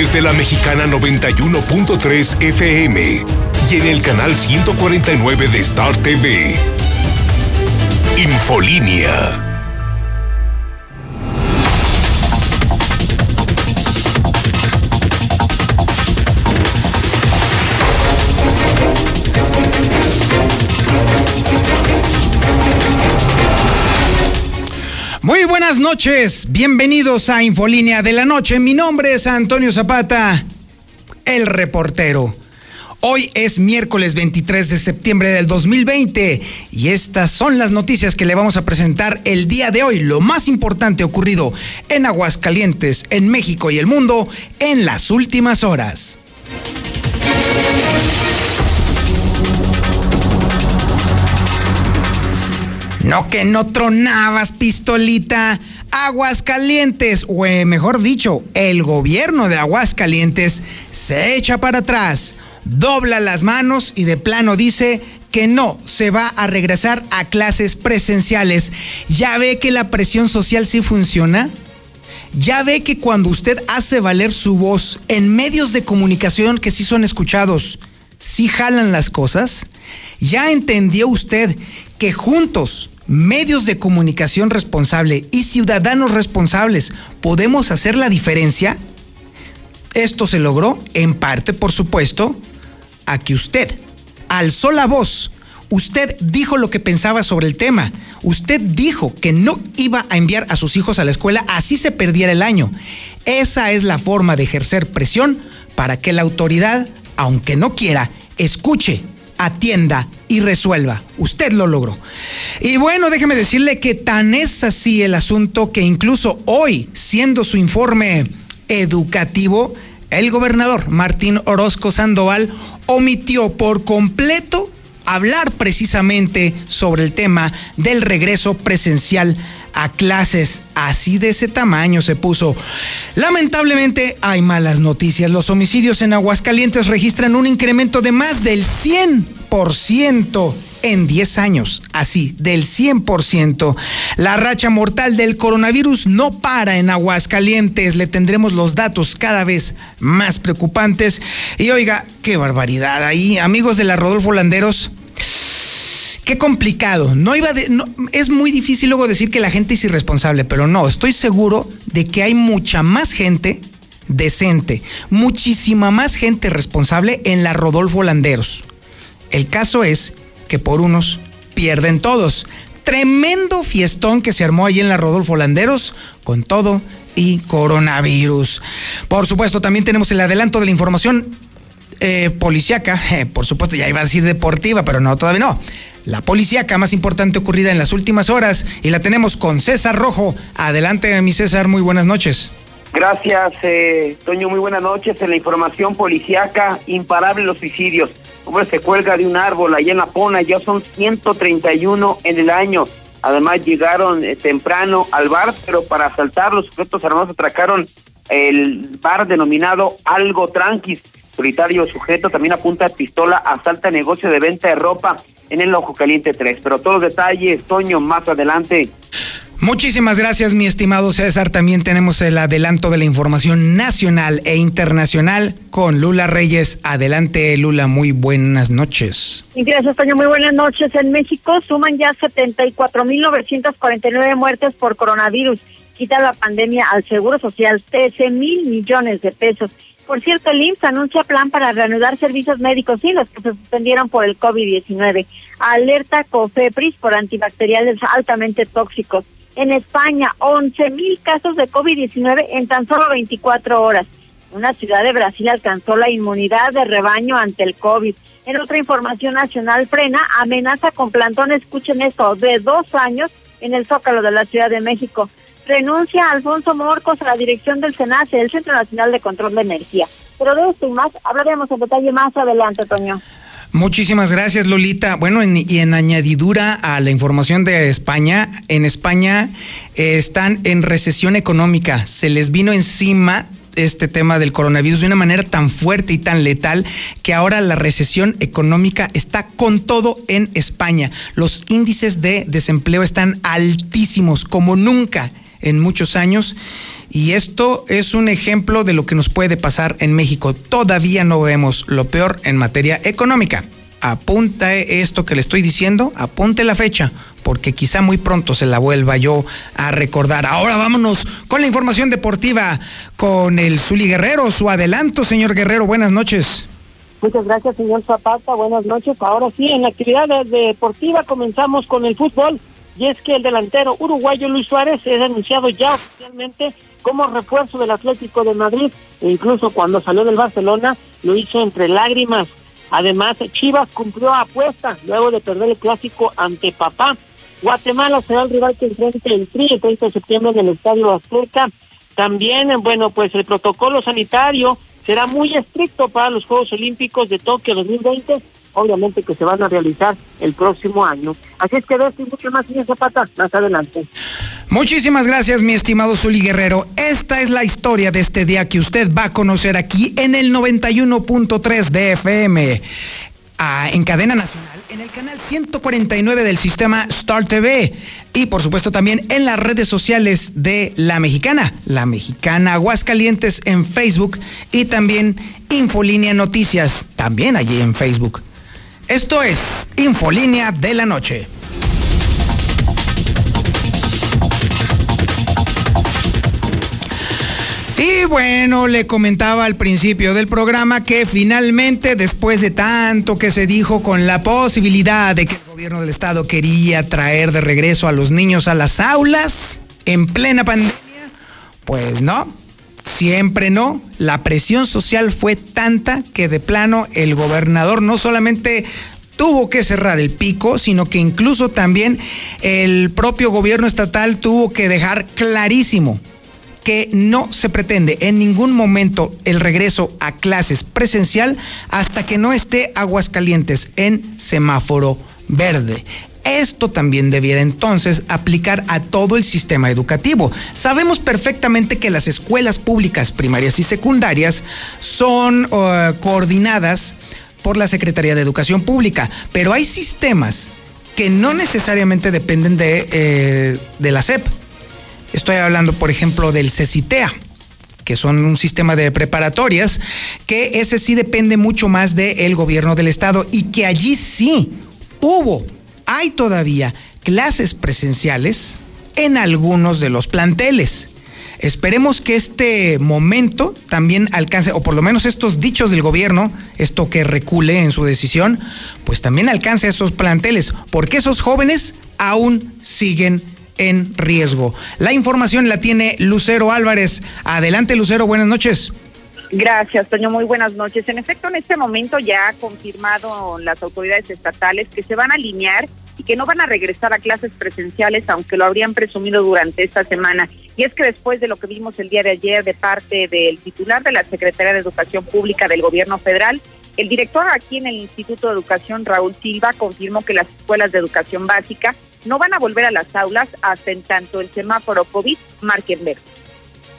través de la mexicana 91.3 FM y en el canal 149 de Star TV. Infolínea. Muy buenas noches, bienvenidos a Infolínea de la Noche. Mi nombre es Antonio Zapata, el reportero. Hoy es miércoles 23 de septiembre del 2020 y estas son las noticias que le vamos a presentar el día de hoy, lo más importante ocurrido en Aguascalientes, en México y el mundo en las últimas horas. No que no tronabas, pistolita. Aguascalientes, o eh, mejor dicho, el gobierno de Aguascalientes se echa para atrás, dobla las manos y de plano dice que no se va a regresar a clases presenciales. ¿Ya ve que la presión social sí funciona? ¿Ya ve que cuando usted hace valer su voz en medios de comunicación que sí son escuchados, sí jalan las cosas? ¿Ya entendió usted que juntos medios de comunicación responsable y ciudadanos responsables podemos hacer la diferencia? Esto se logró en parte, por supuesto, a que usted alzó la voz. Usted dijo lo que pensaba sobre el tema. Usted dijo que no iba a enviar a sus hijos a la escuela así se perdiera el año. Esa es la forma de ejercer presión para que la autoridad, aunque no quiera, escuche, atienda y resuelva. Usted lo logró. Y bueno, déjeme decirle que tan es así el asunto que incluso hoy, siendo su informe educativo, el gobernador Martín Orozco Sandoval omitió por completo hablar precisamente sobre el tema del regreso presencial a clases. Así de ese tamaño se puso. Lamentablemente hay malas noticias. Los homicidios en Aguascalientes registran un incremento de más del 100 ciento en 10 años, así, del 100%. La racha mortal del coronavirus no para en Aguascalientes, le tendremos los datos cada vez más preocupantes. Y oiga, qué barbaridad ahí, amigos de la Rodolfo Landeros. Qué complicado. No iba es muy difícil luego decir que la gente es irresponsable, pero no, estoy seguro de que hay mucha más gente decente, muchísima más gente responsable en la Rodolfo Landeros. El caso es que por unos pierden todos. Tremendo fiestón que se armó ahí en la Rodolfo Landeros con todo y coronavirus. Por supuesto, también tenemos el adelanto de la información eh, policiaca. Eh, por supuesto, ya iba a decir deportiva, pero no, todavía no. La policíaca más importante ocurrida en las últimas horas y la tenemos con César Rojo. Adelante, mi César, muy buenas noches. Gracias, eh, Toño, muy buenas noches. En la información policiaca, imparable los suicidios hombre se cuelga de un árbol allá en La Pona, ya son 131 en el año. Además llegaron eh, temprano al bar, pero para asaltar los sujetos armados atracaron el bar denominado Algo Tranquis. Solitario sujeto también apunta pistola, asalta negocio de venta de ropa en el Ojo Caliente 3. Pero todos los detalles, Toño, más adelante. Muchísimas gracias, mi estimado César. También tenemos el adelanto de la información nacional e internacional con Lula Reyes. Adelante, Lula, muy buenas noches. Gracias, Toño. Muy buenas noches. En México suman ya 74.949 muertes por coronavirus. Quita la pandemia al Seguro Social 13 mil millones de pesos. Por cierto, el IMSS anuncia plan para reanudar servicios médicos y los que se suspendieron por el COVID-19. Alerta COFEPRIS por antibacteriales altamente tóxicos en España 11 mil casos de COVID-19 en tan solo 24 horas. Una ciudad de Brasil alcanzó la inmunidad de rebaño ante el COVID. En otra información nacional, frena amenaza con plantón, escuchen esto, de dos años en el Zócalo de la Ciudad de México. Renuncia Alfonso Morcos a la dirección del SENACE, el Centro Nacional de Control de Energía. Pero de esto y más hablaremos en detalle más adelante, Toño. Muchísimas gracias, Lolita. Bueno, y en añadidura a la información de España, en España eh, están en recesión económica. Se les vino encima este tema del coronavirus de una manera tan fuerte y tan letal que ahora la recesión económica está con todo en España. Los índices de desempleo están altísimos como nunca en muchos años y esto es un ejemplo de lo que nos puede pasar en México. Todavía no vemos lo peor en materia económica. Apunta esto que le estoy diciendo, apunte la fecha, porque quizá muy pronto se la vuelva yo a recordar. Ahora vámonos con la información deportiva con el Zuli Guerrero. Su adelanto, señor Guerrero, buenas noches. Muchas gracias, señor Zapata. Buenas noches. Ahora sí, en la actividad deportiva comenzamos con el fútbol. Y es que el delantero uruguayo Luis Suárez es anunciado ya oficialmente como refuerzo del Atlético de Madrid. E incluso cuando salió del Barcelona lo hizo entre lágrimas. Además, Chivas cumplió apuesta luego de perder el clásico ante Papá. Guatemala será el rival que enfrente el TRI el 30 de septiembre en el Estadio Azteca. También, bueno, pues el protocolo sanitario será muy estricto para los Juegos Olímpicos de Tokio 2020, obviamente que se van a realizar el próximo año. Así es que de esto y mucho más, señor Zapata, más adelante. Muchísimas gracias, mi estimado Zuli Guerrero. Esta es la historia de este día que usted va a conocer aquí en el 91.3 de FM, ah, en cadena nacional en el canal 149 del sistema Star TV y por supuesto también en las redes sociales de La Mexicana, La Mexicana Aguascalientes en Facebook y también Infolínea Noticias, también allí en Facebook. Esto es Infolínea de la Noche. Y bueno, le comentaba al principio del programa que finalmente, después de tanto que se dijo con la posibilidad de que el gobierno del estado quería traer de regreso a los niños a las aulas en plena pandemia, pues no, siempre no. La presión social fue tanta que de plano el gobernador no solamente tuvo que cerrar el pico, sino que incluso también el propio gobierno estatal tuvo que dejar clarísimo que no se pretende en ningún momento el regreso a clases presencial hasta que no esté Aguascalientes en semáforo verde. Esto también debiera entonces aplicar a todo el sistema educativo. Sabemos perfectamente que las escuelas públicas primarias y secundarias son uh, coordinadas por la Secretaría de Educación Pública, pero hay sistemas que no necesariamente dependen de, eh, de la SEP Estoy hablando, por ejemplo, del CECITEA que son un sistema de preparatorias, que ese sí depende mucho más del gobierno del estado y que allí sí hubo, hay todavía clases presenciales en algunos de los planteles. Esperemos que este momento también alcance, o por lo menos estos dichos del gobierno, esto que recule en su decisión, pues también alcance a esos planteles, porque esos jóvenes aún siguen en riesgo. La información la tiene Lucero Álvarez. Adelante, Lucero, buenas noches. Gracias, Toño. Muy buenas noches. En efecto, en este momento ya ha confirmado las autoridades estatales que se van a alinear y que no van a regresar a clases presenciales, aunque lo habrían presumido durante esta semana. Y es que después de lo que vimos el día de ayer de parte del titular de la Secretaría de Educación Pública del Gobierno Federal, el director aquí en el Instituto de Educación, Raúl Silva, confirmó que las escuelas de educación básica no van a volver a las aulas hasta en tanto el semáforo COVID marque en.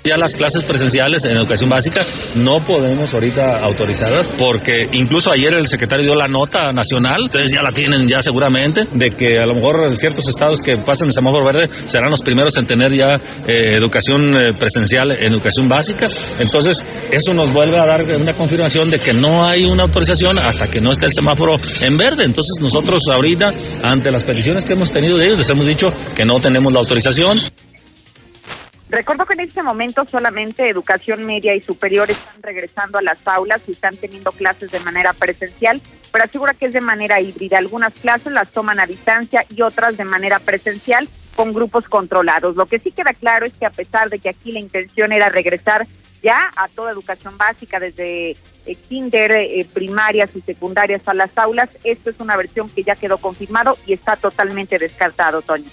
Ya las clases presenciales en educación básica no podemos ahorita autorizarlas porque incluso ayer el secretario dio la nota nacional, ustedes ya la tienen ya seguramente, de que a lo mejor ciertos estados que pasan el semáforo verde serán los primeros en tener ya eh, educación eh, presencial en educación básica. Entonces, eso nos vuelve a dar una confirmación de que no hay una autorización hasta que no esté el semáforo en verde. Entonces, nosotros ahorita, ante las peticiones que hemos tenido de ellos, les hemos dicho que no tenemos la autorización. Recuerdo que en este momento solamente educación media y superior están regresando a las aulas y están teniendo clases de manera presencial, pero asegura que es de manera híbrida. Algunas clases las toman a distancia y otras de manera presencial con grupos controlados. Lo que sí queda claro es que a pesar de que aquí la intención era regresar ya a toda educación básica, desde eh, kinder, eh, primarias y secundarias a las aulas, esto es una versión que ya quedó confirmado y está totalmente descartado, Toño.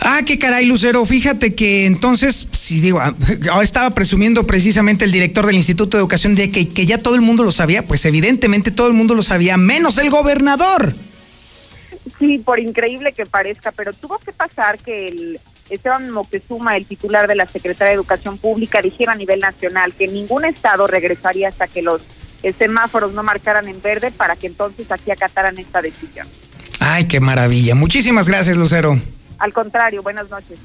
Ah, qué caray, Lucero. Fíjate que entonces, si digo, ah, estaba presumiendo precisamente el director del Instituto de Educación de que, que ya todo el mundo lo sabía. Pues evidentemente todo el mundo lo sabía, menos el gobernador. Sí, por increíble que parezca, pero tuvo que pasar que el Esteban Moctezuma, el titular de la Secretaría de Educación Pública, dijera a nivel nacional que ningún estado regresaría hasta que los semáforos no marcaran en verde para que entonces aquí acataran esta decisión. Ay, qué maravilla. Muchísimas gracias, Lucero. Al contrario, buenas noches.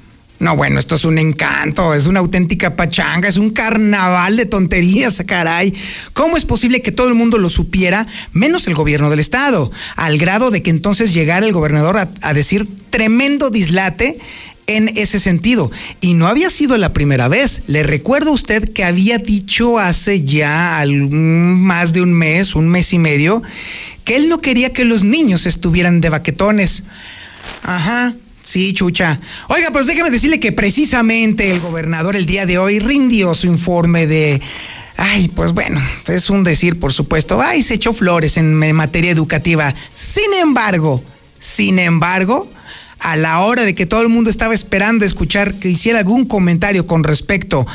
No, bueno, esto es un encanto, es una auténtica pachanga, es un carnaval de tonterías, caray. ¿Cómo es posible que todo el mundo lo supiera, menos el gobierno del estado? Al grado de que entonces llegara el gobernador a, decir tremendo dislate en ese sentido. Y no había sido la primera vez. Le recuerdo a usted que había dicho hace ya más de un mes, un mes y medio, que él no quería que los niños estuvieran de baquetones. Ajá. Sí, chucha. Oiga, pues déjeme decirle que precisamente el gobernador el día de hoy rindió su informe de... Ay, pues bueno, es un decir, por supuesto. Ay, se echó flores en materia educativa. Sin embargo, sin embargo, a la hora de que todo el mundo estaba esperando escuchar que hiciera algún comentario con respecto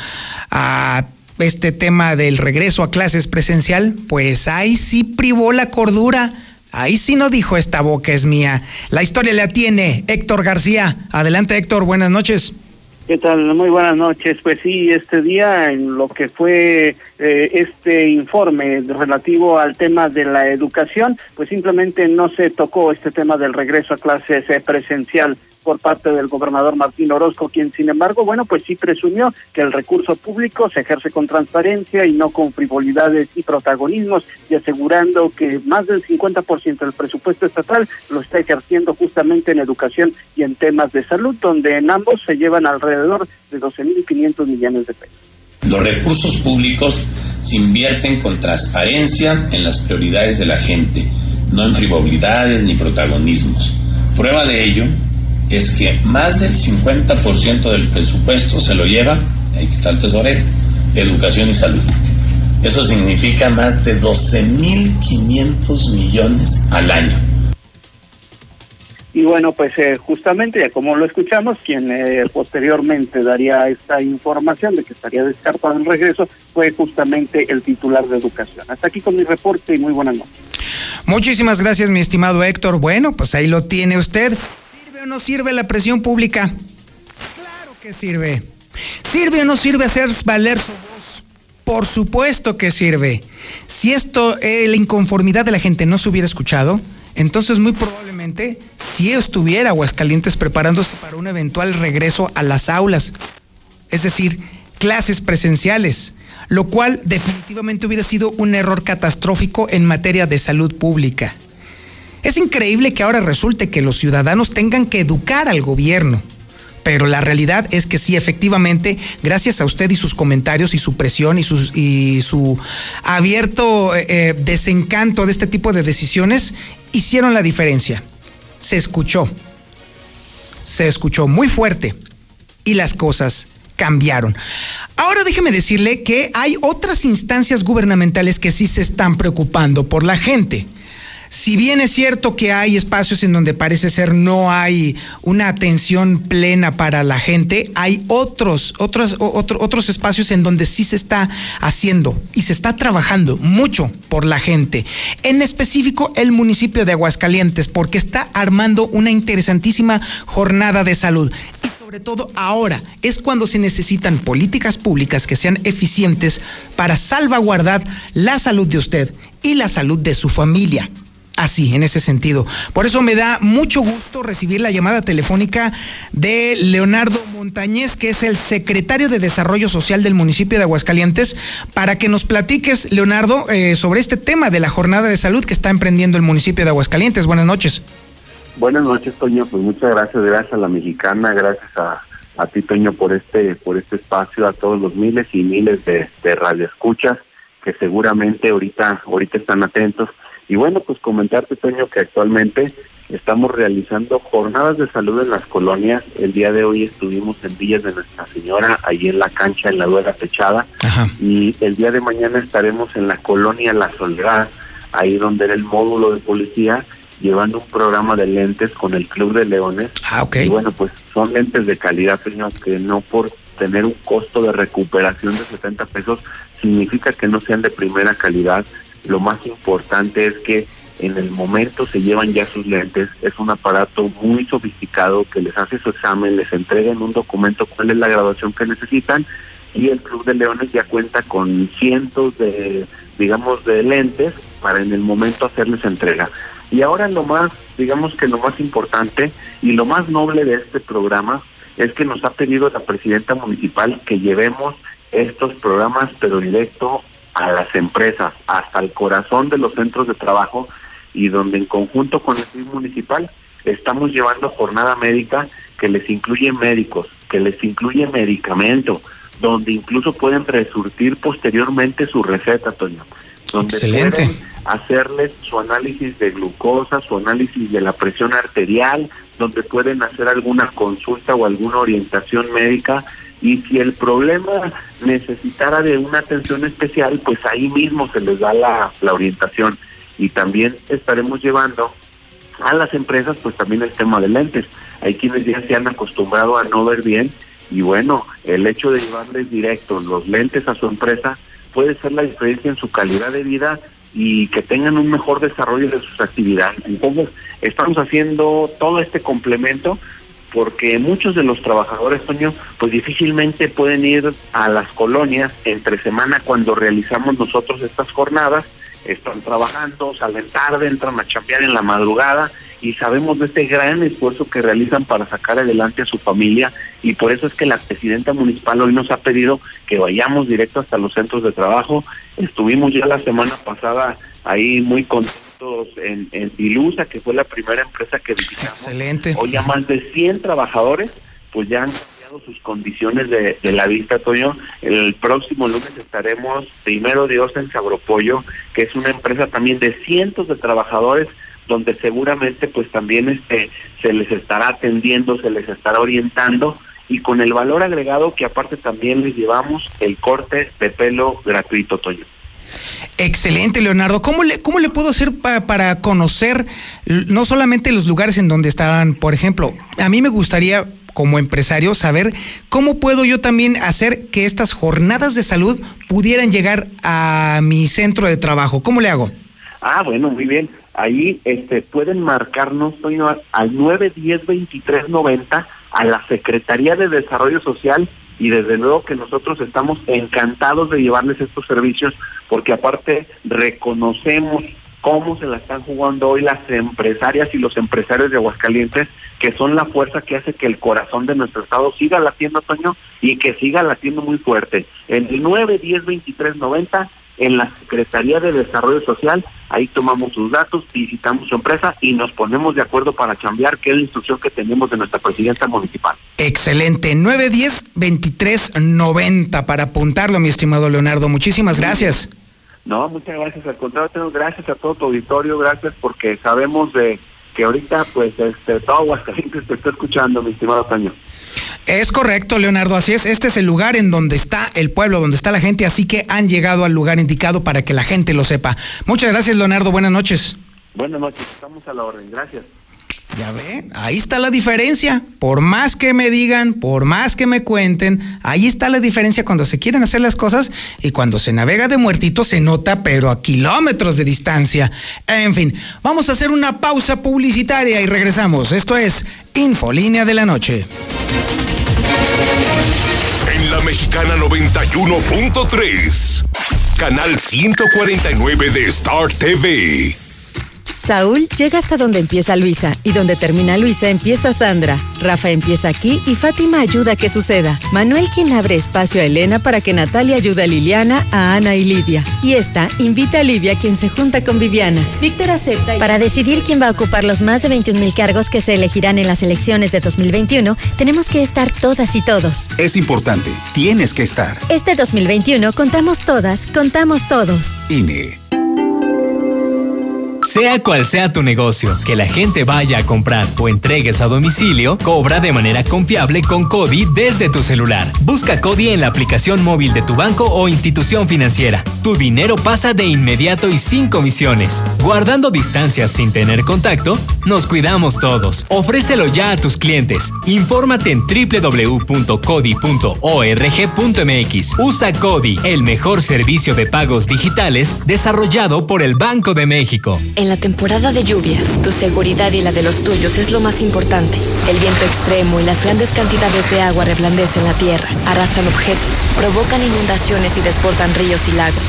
a este tema del regreso a clases presencial, pues ahí sí privó la cordura Ahí sí no dijo esta boca es mía. La historia la tiene Héctor García. Adelante Héctor, buenas noches. ¿Qué tal? Muy buenas noches. Pues sí, este día en lo que fue eh, este informe relativo al tema de la educación, pues simplemente no se tocó este tema del regreso a clases eh, presencial por parte del gobernador Martín Orozco, quien sin embargo, bueno, pues sí presumió que el recurso público se ejerce con transparencia y no con frivolidades y protagonismos, y asegurando que más del 50% del presupuesto estatal lo está ejerciendo justamente en educación y en temas de salud, donde en ambos se llevan alrededor de 12.500 millones de pesos. Los recursos públicos se invierten con transparencia en las prioridades de la gente, no en frivolidades ni protagonismos. Prueba de ello es que más del 50% del presupuesto se lo lleva, ahí está el tesorero, educación y salud. Eso significa más de 12.500 millones al año. Y bueno, pues eh, justamente, ya como lo escuchamos, quien eh, posteriormente daría esta información de que estaría descartado el regreso fue justamente el titular de educación. Hasta aquí con mi reporte y muy buenas noches. Muchísimas gracias, mi estimado Héctor. Bueno, pues ahí lo tiene usted o no sirve la presión pública? Claro que sirve. ¿Sirve o no sirve hacer valer su voz? Por supuesto que sirve. Si esto, eh, la inconformidad de la gente no se hubiera escuchado, entonces muy probablemente si estuviera Aguascalientes preparándose para un eventual regreso a las aulas, es decir, clases presenciales, lo cual definitivamente hubiera sido un error catastrófico en materia de salud pública. Es increíble que ahora resulte que los ciudadanos tengan que educar al gobierno. Pero la realidad es que sí, efectivamente, gracias a usted y sus comentarios y su presión y, su abierto eh, eh, desencanto de este tipo de decisiones, hicieron la diferencia. Se escuchó. Se escuchó muy fuerte y las cosas cambiaron. Ahora déjeme decirle que hay otras instancias gubernamentales que sí se están preocupando por la gente si bien es cierto que hay espacios en donde parece ser no hay una atención plena para la gente, hay otros, otros, otros espacios en donde sí se está haciendo y se está trabajando mucho por la gente. En específico, el municipio de Aguascalientes, porque está armando una interesantísima jornada de salud Y sobre todo ahora es cuando se necesitan políticas públicas que sean eficientes para salvaguardar la salud de usted y la salud de su familia así, en ese sentido. Por eso me da mucho gusto recibir la llamada telefónica de Leonardo Montañez, que es el secretario de Desarrollo Social del municipio de Aguascalientes, para que nos platiques, Leonardo, eh, sobre este tema de la jornada de salud que está emprendiendo el municipio de Aguascalientes. Buenas noches. Buenas noches, Toño. Pues muchas gracias, gracias a la mexicana, gracias a, ti, Toño, por este, por este espacio, a todos los miles y miles de, de radioescuchas que seguramente ahorita, ahorita están atentos y bueno, pues comentarte, Toño, que actualmente estamos realizando jornadas de salud en las colonias. El día de hoy estuvimos en Villas de Nuestra Señora, ahí en la cancha, en la Duera Techada. Y el día de mañana estaremos en la colonia La Soledad, ahí donde era el módulo de policía, llevando un programa de lentes con el Club de Leones. Ah, Y bueno, pues son lentes de calidad, señor, que no por tener un costo de recuperación de 70 pesos significa que no sean de primera calidad lo más importante es que en el momento se llevan ya sus lentes, es un aparato muy sofisticado que les hace su examen, les entrega en un documento cuál es la graduación que necesitan y el Club de Leones ya cuenta con cientos de, digamos, de lentes para en el momento hacerles entrega. Y ahora lo más, digamos que lo más importante y lo más noble de este programa es que nos ha pedido la presidenta municipal que llevemos estos programas, pero directo a las empresas, hasta el corazón de los centros de trabajo y donde en conjunto con el PIB municipal estamos llevando jornada médica que les incluye médicos, que les incluye medicamento, donde incluso pueden resurtir posteriormente su receta, Toño. Donde Excelente. pueden hacerles su análisis de glucosa, su análisis de la presión arterial, donde pueden hacer alguna consulta o alguna orientación médica y si el problema necesitara de una atención especial, pues ahí mismo se les da la, orientación y también estaremos llevando a las empresas pues también el tema de lentes. Hay quienes ya se han acostumbrado a no ver bien y bueno, el hecho de llevarles directo los lentes a su empresa puede ser la diferencia en su calidad de vida y que tengan un mejor desarrollo de sus actividades. Entonces, estamos haciendo todo este complemento porque muchos de los trabajadores, Toño, pues difícilmente pueden ir a las colonias entre semana cuando realizamos nosotros estas jornadas, están trabajando, salen tarde, entran a chambear en la madrugada y sabemos de este gran esfuerzo que realizan para sacar adelante a su familia y por eso es que la presidenta municipal hoy nos ha pedido que vayamos directo hasta los centros de trabajo. Estuvimos ya la semana pasada ahí muy contentos en, en Dilusa, que fue la primera empresa que visitamos. Excelente. Hoy ya más de 100 trabajadores pues ya han cambiado sus condiciones de, de la vista, Toño. El próximo lunes estaremos, primero Dios, en Sabropollo, que es una empresa también de cientos de trabajadores donde seguramente pues también este se les estará atendiendo, se les estará orientando y con el valor agregado que aparte también les llevamos el corte de pelo gratuito, Toño. Excelente, Leonardo. ¿Cómo le, cómo le puedo hacer pa- para conocer no solamente los lugares en donde estarán? Por ejemplo, a mí me gustaría como empresario saber cómo puedo yo también hacer que estas jornadas de salud pudieran llegar a mi centro de trabajo. ¿Cómo le hago? Ah, bueno, muy bien. Ahí este, pueden marcarnos Toño, al 910-2390 a la Secretaría de Desarrollo Social y desde luego que nosotros estamos encantados de llevarles estos servicios porque aparte reconocemos cómo se la están jugando hoy las empresarias y los empresarios de Aguascalientes, que son la fuerza que hace que el corazón de nuestro estado siga latiendo, Toño, y que siga latiendo muy fuerte. En el 910-2390 en la Secretaría de Desarrollo Social, ahí tomamos sus datos, visitamos su empresa y nos ponemos de acuerdo para cambiar, que es la instrucción que tenemos de nuestra presidenta municipal. Excelente. 910-2390 para apuntarlo, mi estimado Leonardo. Muchísimas gracias. No, muchas gracias, al contrario, tengo gracias a todo tu auditorio, gracias porque sabemos de que ahorita pues este, todo Aguascalientes te está escuchando, mi estimado Toño. Es correcto, Leonardo, así es. Este es el lugar en donde está el pueblo, donde está la gente, así que han llegado al lugar indicado para que la gente lo sepa. Muchas gracias, Leonardo. Buenas noches. Buenas noches, estamos a la orden, gracias. Ya ve, ahí está la diferencia. Por más que me digan, por más que me cuenten, ahí está la diferencia cuando se quieren hacer las cosas y cuando se navega de muertito se nota, pero a kilómetros de distancia. En fin, vamos a hacer una pausa publicitaria y regresamos. Esto es Infolínea de la Noche. En la Mexicana 91.3, canal 149 de Star TV. Saúl llega hasta donde empieza Luisa y donde termina Luisa empieza Sandra. Rafa empieza aquí y Fátima ayuda a que suceda. Manuel quien abre espacio a Elena para que Natalia ayude a Liliana, a Ana y Lidia. Y esta invita a Livia quien se junta con Viviana. Víctor acepta y... Para decidir quién va a ocupar los más de 21 mil cargos que se elegirán en las elecciones de 2021, tenemos que estar todas y todos. Es importante, tienes que estar. Este 2021 contamos todas, contamos todos. INE. Sea cual sea tu negocio, que la gente vaya a comprar o entregues a domicilio, cobra de manera confiable con CODI desde tu celular. Busca CODI en la aplicación móvil de tu banco o institución financiera. Tu dinero pasa de inmediato y sin comisiones. Guardando distancias sin tener contacto, nos cuidamos todos. Ofrécelo ya a tus clientes. Infórmate en www.codi.org.mx. Usa CODI, el mejor servicio de pagos digitales desarrollado por el Banco de México. En la temporada de lluvias, tu seguridad y la de los tuyos es lo más importante. El viento extremo y las grandes cantidades de agua reblandecen la tierra, arrastran objetos, provocan inundaciones y desbordan ríos y lagos.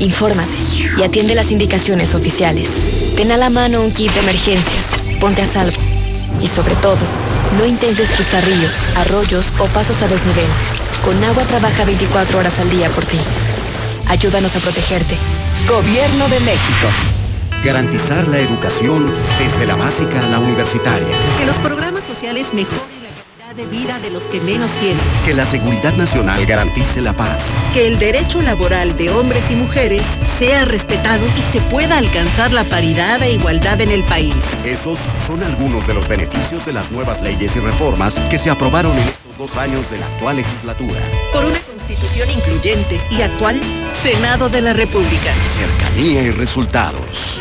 Infórmate y atiende las indicaciones oficiales. Ten a la mano un kit de emergencias, ponte a salvo y sobre todo, No intentes cruzar ríos, arroyos o pasos a desnivel. Con agua trabaja 24 horas al día por ti. Ayúdanos a protegerte. Gobierno de México. Garantizar la educación desde la básica a la universitaria. Que los programas sociales mejoren la calidad de vida de los que menos tienen. Que la seguridad nacional garantice la paz. Que el derecho laboral de hombres y mujeres sea respetado y se pueda alcanzar la paridad e igualdad en el país. Esos son algunos de los beneficios de las nuevas leyes y reformas que se aprobaron en estos dos años de la actual legislatura. Por una constitución incluyente y actual, Senado de la República. Cercanía y resultados.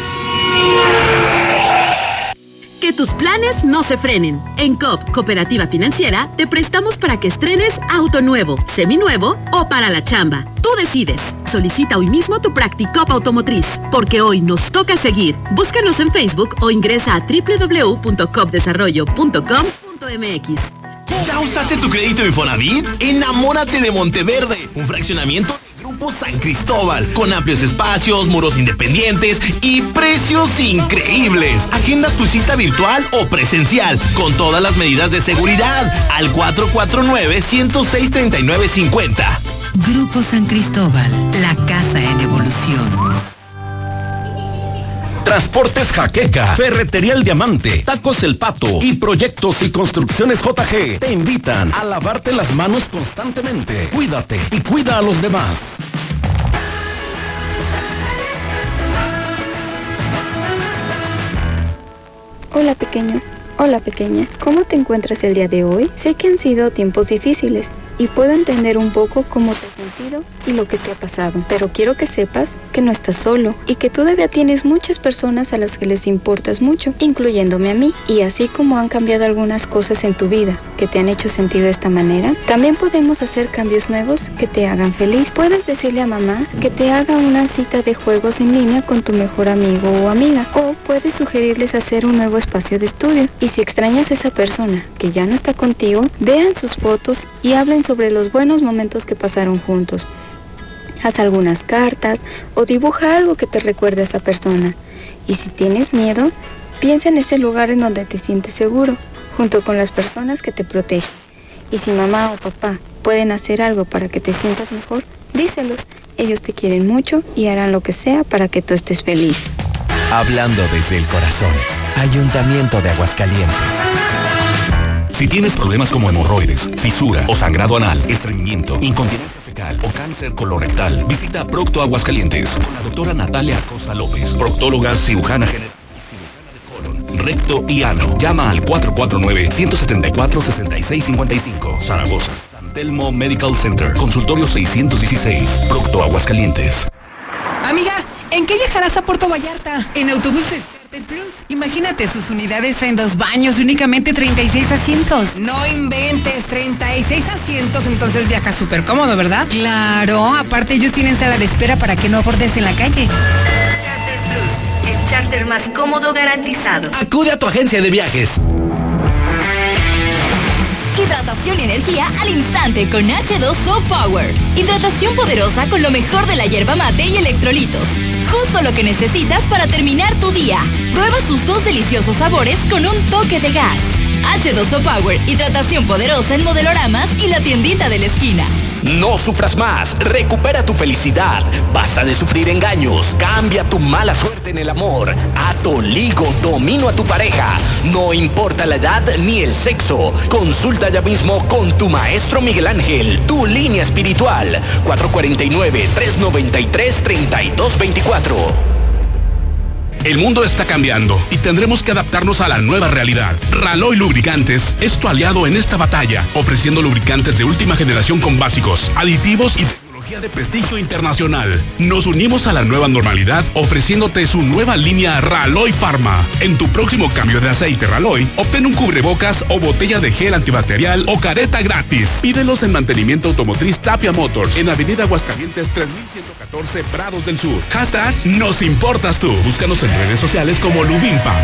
Que tus planes no se frenen. En COP, Cooperativa Financiera, te prestamos para que estrenes auto nuevo, seminuevo o para la chamba. Tú decides. Solicita hoy mismo tu Practicop Automotriz, porque hoy nos toca seguir. Búscanos en Facebook o ingresa a www.copdesarrollo.com.mx. ¿Ya usaste tu crédito Infonavit? Enamórate de Monteverde, un fraccionamiento Grupo San Cristóbal, con amplios espacios, muros independientes y precios increíbles. Agenda tu cita virtual o presencial, con todas las medidas de seguridad, al 449-106-3950. Grupo San Cristóbal, la casa en evolución. Transportes Jaqueca, Ferretería El Diamante, Tacos El Pato y Proyectos y Construcciones JG te invitan a lavarte las manos constantemente. Cuídate y cuida a los demás. Hola pequeño, hola pequeña, ¿cómo te encuentras el día de hoy? Sé que han sido tiempos difíciles y puedo entender un poco cómo te has sentido y lo que te ha pasado. Pero quiero que sepas que no estás solo y que todavía tienes muchas personas a las que les importas mucho, incluyéndome a mí. Y así como han cambiado algunas cosas en tu vida que te han hecho sentir de esta manera, también podemos hacer cambios nuevos que te hagan feliz. Puedes decirle a mamá que te haga una cita de juegos en línea con tu mejor amigo o amiga. O puedes sugerirles hacer un nuevo espacio de estudio. Y si extrañas a esa persona que ya no está contigo, vean sus fotos y hablen sobre los buenos momentos que pasaron juntos. Haz algunas cartas o dibuja algo que te recuerde a esa persona. Y si tienes miedo, piensa en ese lugar en donde te sientes seguro, junto con las personas que te protegen. Y si mamá o papá pueden hacer algo para que te sientas mejor, díselos. Ellos te quieren mucho y harán lo que sea para que tú estés feliz. Hablando desde el corazón. Ayuntamiento de Aguascalientes. Si tienes problemas como hemorroides, fisura o sangrado anal, estreñimiento, incontinencia fecal o cáncer colorectal, visita Procto Aguascalientes con la doctora Natalia Acosta López, proctóloga cirujana general. Recto y ano. Llama al 449-174-6655. Zaragoza. San Telmo Medical Center. Consultorio 616. Procto Aguascalientes. Amiga, ¿en qué viajarás a Puerto Vallarta? En autobuses. Plus. Imagínate, sus unidades traen dos baños, únicamente 36 asientos. No inventes, 36 asientos, entonces viajas súper cómodo, ¿verdad? Claro, aparte ellos tienen sala de espera para que no abordes en la calle. Charter Plus, el charter más cómodo garantizado. Acude a tu agencia de viajes. Hidratación y energía al instante con H2O Power. Hidratación poderosa con lo mejor de la hierba mate y electrolitos. Justo lo que necesitas para terminar tu día. Prueba sus dos deliciosos sabores con un toque de gas. H2O Power, hidratación poderosa en modeloramas y la tiendita de la esquina. No sufras más, recupera tu felicidad. Basta de sufrir engaños, cambia tu mala suerte en el amor. Ato, ligo, domino a tu pareja. No importa la edad ni el sexo. Consulta ya mismo con tu maestro Miguel Ángel, tu línea espiritual. 449-393-3224. El mundo está cambiando y tendremos que adaptarnos a la nueva realidad. Raloy Lubricantes es tu aliado en esta batalla, ofreciendo lubricantes de última generación con básicos, aditivos y de prestigio internacional. Nos unimos a la nueva normalidad ofreciéndote su nueva línea Raloy Pharma. En tu próximo cambio de aceite Raloy, obtén un cubrebocas o botella de gel antibacterial o careta gratis. Pídelos en mantenimiento automotriz Tapia Motors en Avenida Aguascalientes 3114 Prados del Sur. Hashtag Nos importas tú. Búscanos en redes sociales como Lubimpa.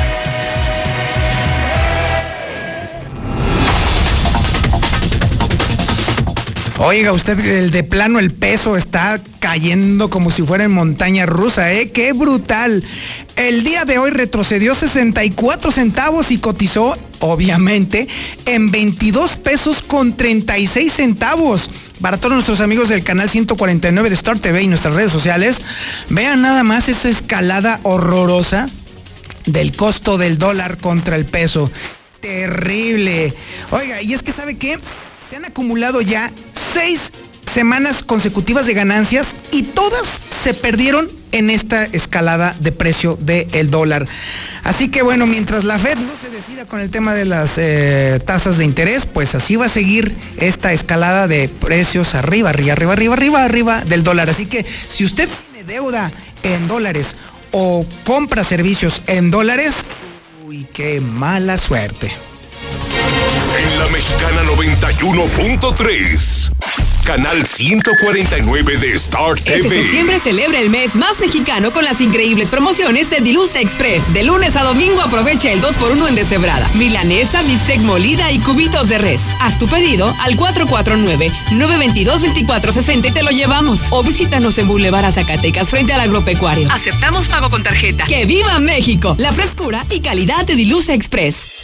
Oiga, usted, el de plano, el peso está cayendo como si fuera en montaña rusa, ¿eh? ¡Qué brutal! El día de hoy retrocedió 64 centavos y cotizó, obviamente, en 22 pesos con 36 centavos. Para todos nuestros amigos del canal 149 de Star TV y nuestras redes sociales, vean nada más esa escalada horrorosa del costo del dólar contra el peso. Terrible. Oiga, y es que sabe qué? Se han acumulado ya seis semanas consecutivas de ganancias y todas se perdieron en esta escalada de precio del dólar. Así que bueno, mientras la Fed no se decida con el tema de las eh, tasas de interés, pues así va a seguir esta escalada de precios arriba, arriba, arriba, arriba, arriba, arriba del dólar. Así que si usted tiene deuda en dólares o compra servicios en dólares, uy, qué mala suerte. En la mexicana 91.3 canal 149 de Star TV. Este septiembre celebra el mes más mexicano con las increíbles promociones de Dilusa Express. De lunes a domingo aprovecha el 2x1 en deshebrada, milanesa, bistec molida y cubitos de res. Haz tu pedido al 449-922-2460 y te lo llevamos. O visítanos en Boulevard Zacatecas frente al agropecuario. Aceptamos pago con tarjeta. ¡Que viva México! La frescura y calidad de Dilusa Express.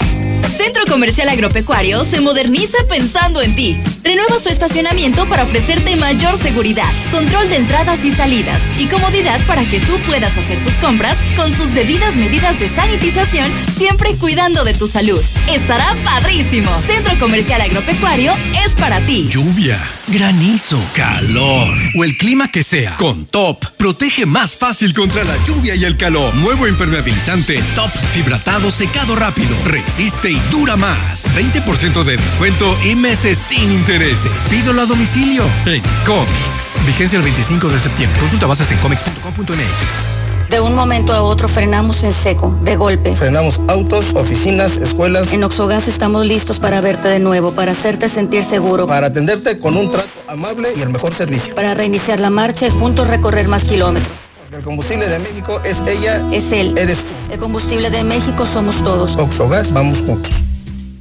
Centro Comercial Agropecuario se moderniza pensando en ti. Renueva su estacionamiento para ofrecerte mayor seguridad, control de entradas y salidas y comodidad para que tú puedas hacer tus compras con sus debidas medidas de sanitización, siempre cuidando de tu salud. Estará padrísimo. Centro Comercial Agropecuario es para ti. Lluvia, granizo, calor o el clima que sea. Con Top, protege más fácil contra la lluvia y el calor. Nuevo impermeabilizante Top Fibratado Secado Rápido. Resiste y dura más. 20% de descuento y meses sin intereses. Pídolo a domicilio en Comics. Vigencia el 25 de septiembre. Consulta bases en comics.com.mx. De un momento a otro frenamos en seco, de golpe. Frenamos autos, oficinas, escuelas. En Oxogas estamos listos para verte de nuevo, para hacerte sentir seguro. Para atenderte con un trato amable y el mejor servicio. Para reiniciar la marcha y juntos recorrer más kilómetros. El combustible de México es ella. Es él. Eres tú. El combustible de México somos todos. Oxogas, vamos juntos.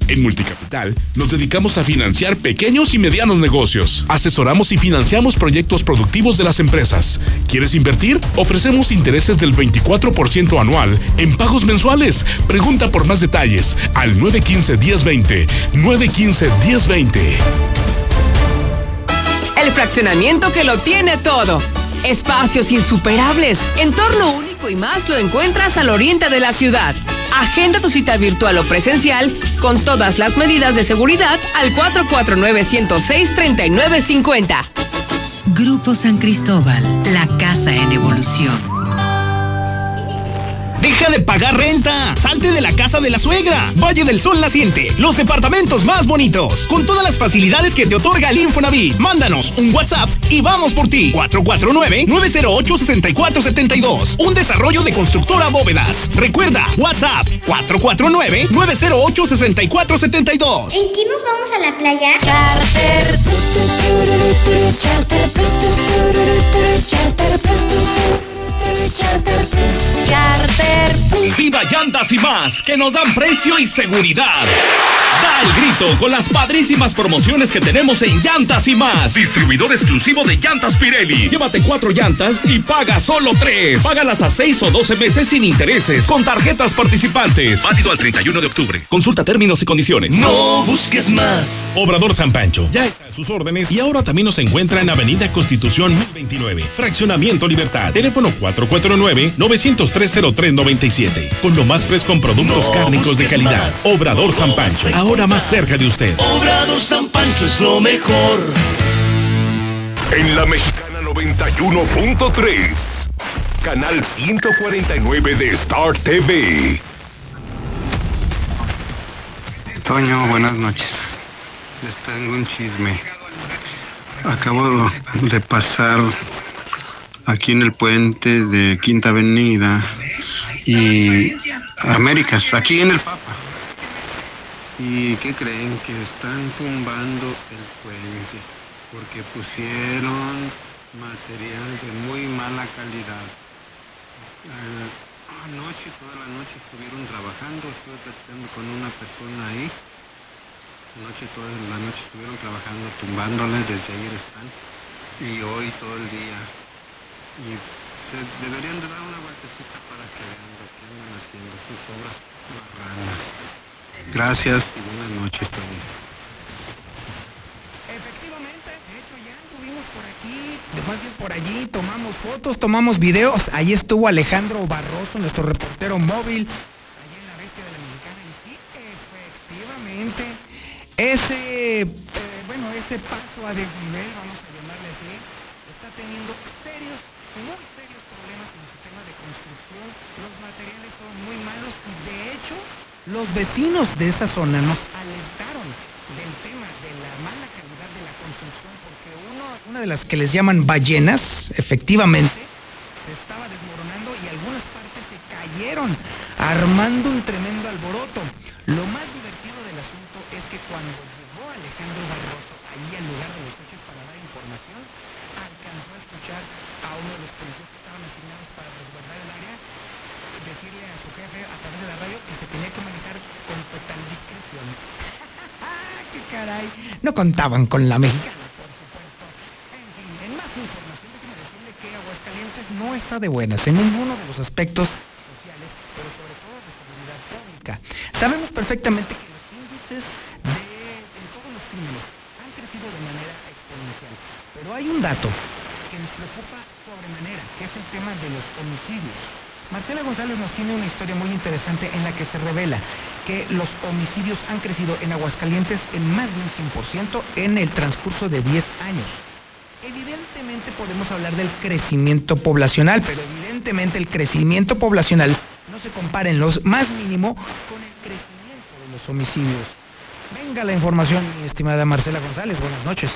En Multicapital nos dedicamos a financiar pequeños y medianos negocios. Asesoramos y financiamos proyectos productivos de las empresas. ¿Quieres invertir? Ofrecemos intereses del 24% anual en pagos mensuales. Pregunta por más detalles al 915-1020. 915-1020. El fraccionamiento que lo tiene todo. Espacios insuperables, entorno único y más lo encuentras al oriente de la ciudad. Agenda tu cita virtual o presencial con todas las medidas de seguridad al 449-106-3950. Grupo San Cristóbal, la casa en evolución. Deja de pagar renta. Salte de la casa de la suegra. Valle del Sol Naciente. Los departamentos más bonitos. Con todas las facilidades que te otorga el Infonavit. Mándanos un WhatsApp y vamos por ti. 449-908-6472. Un desarrollo de constructora bóvedas. Recuerda, WhatsApp 449-908-6472. ¿En qué nos vamos a la playa? Charter. Charter. Charter. Charter. Viva Llantas y más, que nos dan precio y seguridad. Da el grito con las padrísimas promociones que tenemos en Llantas y más. Distribuidor exclusivo de Llantas Pirelli. Llévate cuatro llantas y paga solo tres. Págalas a seis o doce meses sin intereses con tarjetas participantes. Válido al 31 de octubre. Consulta términos y condiciones. No busques más. Obrador San Pancho. Ya sus órdenes y ahora también nos encuentra en Avenida Constitución 1029. Fraccionamiento Libertad. Teléfono 449-903-0397. Con lo más fresco en productos No cárnicos de calidad. más. Obrador San Pancho. Ahora más cerca de usted. Obrador San Pancho es lo mejor. En la mexicana 91.3. Canal 149 de Star TV. Toño, buenas noches. Les tengo un chisme. Acabo de pasar aquí en el puente de Quinta Avenida y Américas, aquí en el Papa. ¿Y qué creen? Que están tumbando el puente porque pusieron material de muy mala calidad. Anoche, toda la noche estuvieron trabajando, estuve platicando con una persona ahí Anoche, toda la noche estuvieron trabajando, tumbándole, desde ayer están, y hoy todo el día. Y se deberían de dar una vueltecita para que vean lo que andan haciendo sus obras marranas. Gracias y buenas noches también. Efectivamente, de hecho ya estuvimos por aquí, más bien por allí, tomamos fotos, tomamos videos. Ahí estuvo Alejandro Barroso, nuestro reportero móvil, allí en la bestia de la mexicana. Y sí, efectivamente, ese, eh, bueno, ese paso a desnivel, vamos a llamarle así, está teniendo serios, muy serios problemas en el sistema de construcción. Los materiales son muy malos y de hecho, los vecinos de esa zona nos alertaron del tema de la mala calidad de la construcción porque uno, una de las que les llaman ballenas, efectivamente, se estaba desmoronando y algunas partes se cayeron, armando un tremendo alboroto. Lo más divertido del asunto es que cuando llegó Alejandro Barroso ahí al lugar de los hechos para dar información, alcanzó a escuchar a uno de los policías que estaban asignados para resguardar el área decirle a su jefe a través de la radio que se tenía que manejar con total discreción. ¡Qué caray! No contaban con la mexicana, por supuesto. En fin, en más información, déjeme decirle que Aguascalientes no está de buenas en ninguno de los aspectos sociales, pero sobre todo de seguridad pública. Sabemos perfectamente que los índices de, de todos los han crecido de manera exponencial, pero hay un dato que nos preocupa sobremanera, que es el tema de los homicidios. Marcela González nos tiene una historia muy interesante en la que se revela que los homicidios han crecido en Aguascalientes en más de un 100% en el transcurso de 10 años. Evidentemente podemos hablar del crecimiento poblacional, pero evidentemente el crecimiento poblacional no se compara en lo más mínimo con el crecimiento de los homicidios. Venga la información, mi estimada Marcela González. Buenas noches.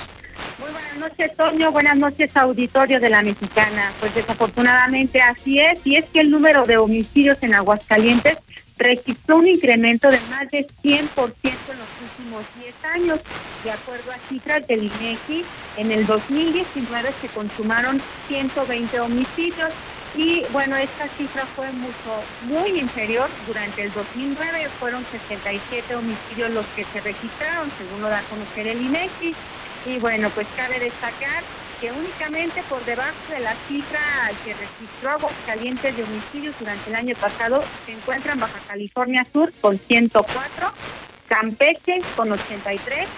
Muy buenas noches, Toño. Buenas noches, auditorio de la Mexicana. Pues desafortunadamente así es, y es que el número de homicidios en Aguascalientes registró un incremento de más de 100% en los últimos 10 años. De acuerdo a cifras del INEGI, en el 2019 se consumaron 120 homicidios y bueno, esta cifra fue mucho, muy inferior. Durante el 2009 fueron 67 homicidios los que se registraron, según lo da a conocer el INEGI. Y bueno, pues cabe destacar que únicamente por debajo de la cifra que registró Aguascalientes de homicidios durante el año pasado se encuentran Baja California Sur con 104, Campeche con 83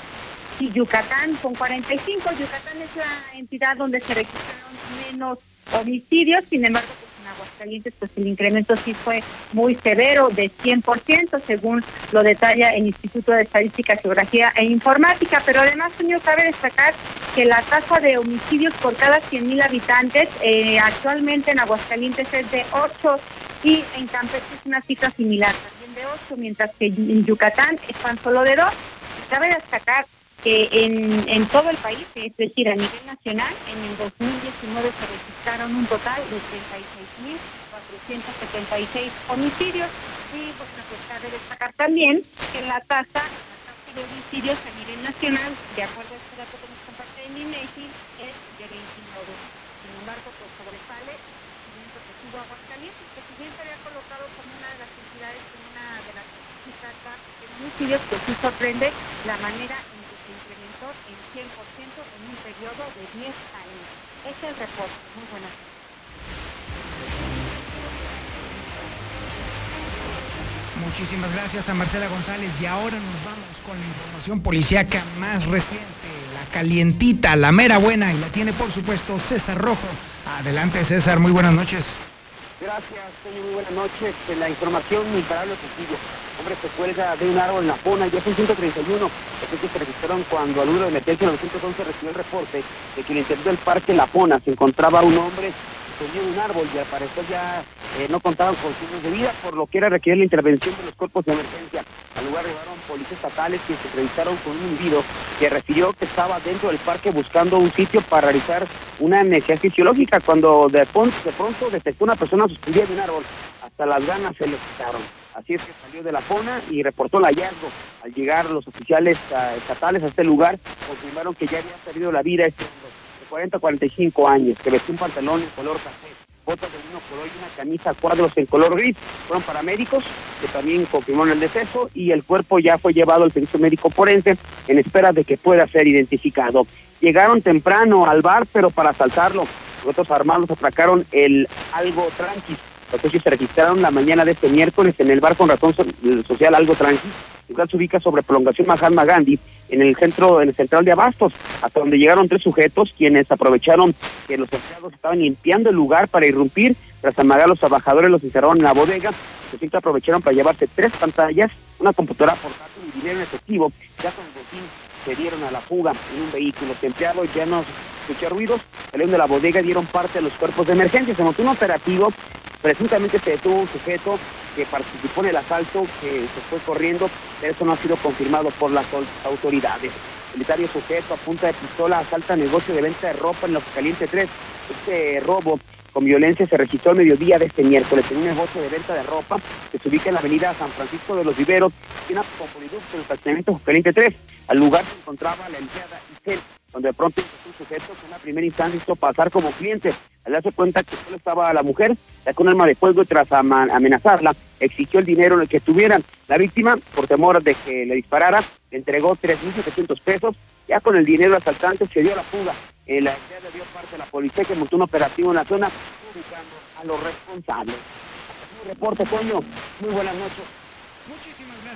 y Yucatán con 45. Yucatán es la entidad donde se registraron menos homicidios, sin embargo, pues en Aguascalientes pues el incremento sí fue muy severo de 100%, según lo detalla el Instituto de Estadística, Geografía e Informática, pero además, señor, cabe destacar que la tasa de homicidios por cada 100.000 habitantes eh, actualmente en Aguascalientes es de 8 y en Campeche es una cifra similar, también de 8, mientras que en Yucatán es tan solo de 2. Cabe destacar en, en todo el país, es decir, a nivel nacional, en el 2019 se registraron un total de 36.476 homicidios y pues, pues cabe destacar también que la tasa, de homicidios a nivel nacional, de acuerdo a este dato que nos comparte el INEGI, es de 29. Sin embargo, pues sobresale el crecimiento que tuvo Aguascalientes, que si bien se había colocado como una de las entidades con una de las cifras de homicidios, que sí sorprende la manera en que se incrementó en 100% en un periodo de 10 años. Este. Muchísimas gracias a Marcela González y ahora nos vamos con la información policíaca más reciente, la calientita, la mera buena y la tiene por supuesto César Rojo. Adelante César, muy buenas noches. Gracias, señor, muy buenas noches. En la información imparable sencillo. Hombre se cuelga de un árbol en la zona, ya son 131 los que se registraron cuando al número de emergencia 911 recibió el reporte de que en el interior del parque La Pona se encontraba un hombre subió un árbol y al parecer ya eh, no contaban con signos de vida, por lo que era requerir la intervención de los cuerpos de emergencia. Al lugar llegaron policías estatales que se entrevistaron con un individuo que refirió que estaba dentro del parque buscando un sitio para realizar una necesidad fisiológica cuando de, pon- de pronto detectó una persona suspendida de un árbol. Hasta las ganas se le quitaron. Así es que salió de la zona y reportó el hallazgo. Al llegar los oficiales ah, estatales a este lugar, confirmaron que ya había salido la vida este 40 a 45 años, que vestía un pantalón en color café. botas de uno por hoy, una camisa cuadros en color gris. Fueron paramédicos que también confirmaron el deceso y el cuerpo ya fue llevado al servicio médico forense en espera de que pueda ser identificado. Llegaron temprano al bar, pero para asaltarlo, los otros armados atracaron el Algo Tranqui. Los hechos se registraron la mañana de este miércoles en el bar con razón social Algo Tranqui, el cual se ubica sobre prolongación Mahatma Gandhi, en el centro, en el central de Abastos, hasta donde llegaron tres sujetos, quienes aprovecharon que los empleados estaban limpiando el lugar para irrumpir, tras amagar a los trabajadores los encerraron en la bodega, los aprovecharon para llevarse tres pantallas, una computadora portátil y dinero en efectivo, ya con botín se dieron a la fuga en un vehículo. Los empleados ya no escucharon ruidos, salieron de la bodega dieron parte a los cuerpos de emergencia. Se montó un operativo, presuntamente se detuvo un sujeto que participó en el asalto, que se fue corriendo, pero eso no ha sido confirmado por las autoridades. El militario sujeto a punta de pistola asalta negocio de venta de ropa en los Caliente 3. Este robo con violencia se registró el mediodía de este miércoles en un negocio de venta de ropa que se ubica en la avenida San Francisco de los Viveros, tiene con el fraccionamiento Caliente 3. Al lugar se encontraba la empleada Isel, donde de pronto un sujeto que en la primera instancia hizo pasar como cliente. Al darse cuenta que solo estaba la mujer, sacó un arma de fuego y tras amenazarla, exigió el dinero en el que estuvieran. La víctima, por temor de que le disparara, le entregó 3.700 pesos. Ya con el dinero asaltante se dio la fuga. Eh, la idea le dio parte de la policía que montó un operativo en la zona ubicando a los responsables. Un reporte, Toño. Muy buenas noches.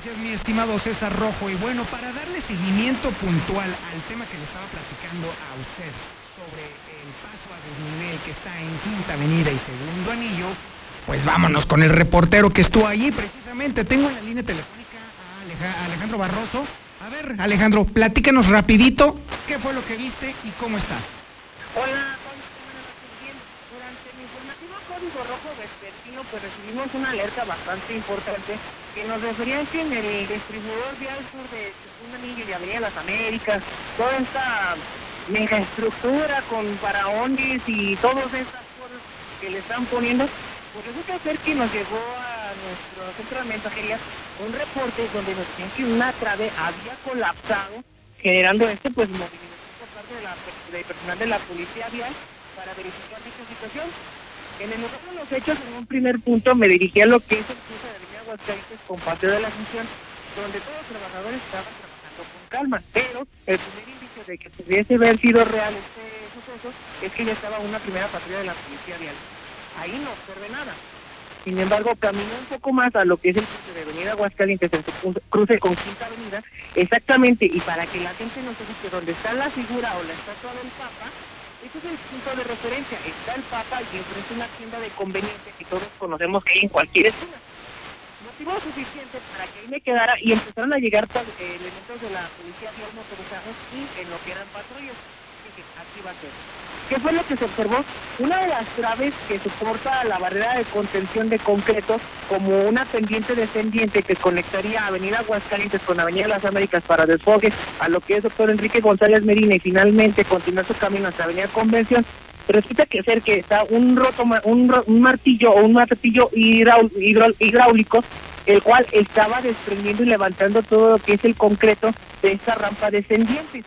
Gracias, mi estimado César Rojo. Y bueno, para darle seguimiento puntual al tema que le estaba platicando a usted sobre el paso a desnivel que está en Quinta Avenida y Segundo Anillo, pues vámonos con el reportero que estuvo allí precisamente. Tengo en la línea telefónica a Alejandro Barroso. A ver, Alejandro, platícanos rapidito qué fue lo que viste y cómo está. Hola. Durante el informativo Código Rojo Vespertino, pues recibimos una alerta bastante importante que nos refería que en el distribuidor vial sur de Segundo Anillo y Avenida Las Américas, toda esta megaestructura con paraondis y todas esas cosas que le están poniendo, pues resulta ser que nos llegó a nuestro centro de mensajería un reporte donde nos decían que una trave había colapsado, generando este pues movimiento por parte del personal de la policía vial para verificar dicha situación. En el lugar de los hechos, en un primer punto, me dirigí a lo que es el cruce Avenida Aguascalientes con de la Asunción, donde todos los trabajadores estaban trabajando con calma, pero el primer indicio de que pudiese haber sido real este suceso es que ya estaba una primera patrulla de la policía vial ahí no observé nada. Sin embargo, caminé un poco más a lo que es el cruce de Avenida Aguascalientes, el cruce con Quinta Avenida, exactamente, y para que la gente no se dice dónde está la figura o la estatua del Papa, ese es el punto de referencia. Está el Papa y enfrente una tienda de conveniencia que todos conocemos que hay en cualquier esquina. Suficiente para que ahí me quedara y empezaron a llegar eh, elementos de la policía de motorizados y en lo que eran patrullas. Dije, aquí va a ser. ¿Qué fue lo que se observó? Una de las traves que soporta la barrera de contención de concreto como una pendiente descendiente que conectaría Avenida Aguascalientes con Avenida Las Américas para desfogue a lo que es doctor Enrique González Medina y finalmente continuar su camino hasta Avenida Convención, resulta que ser que está un roto un, un martillo o un martillo hidráulico el cual estaba desprendiendo y levantando todo lo que es el concreto de esa rampa descendiente.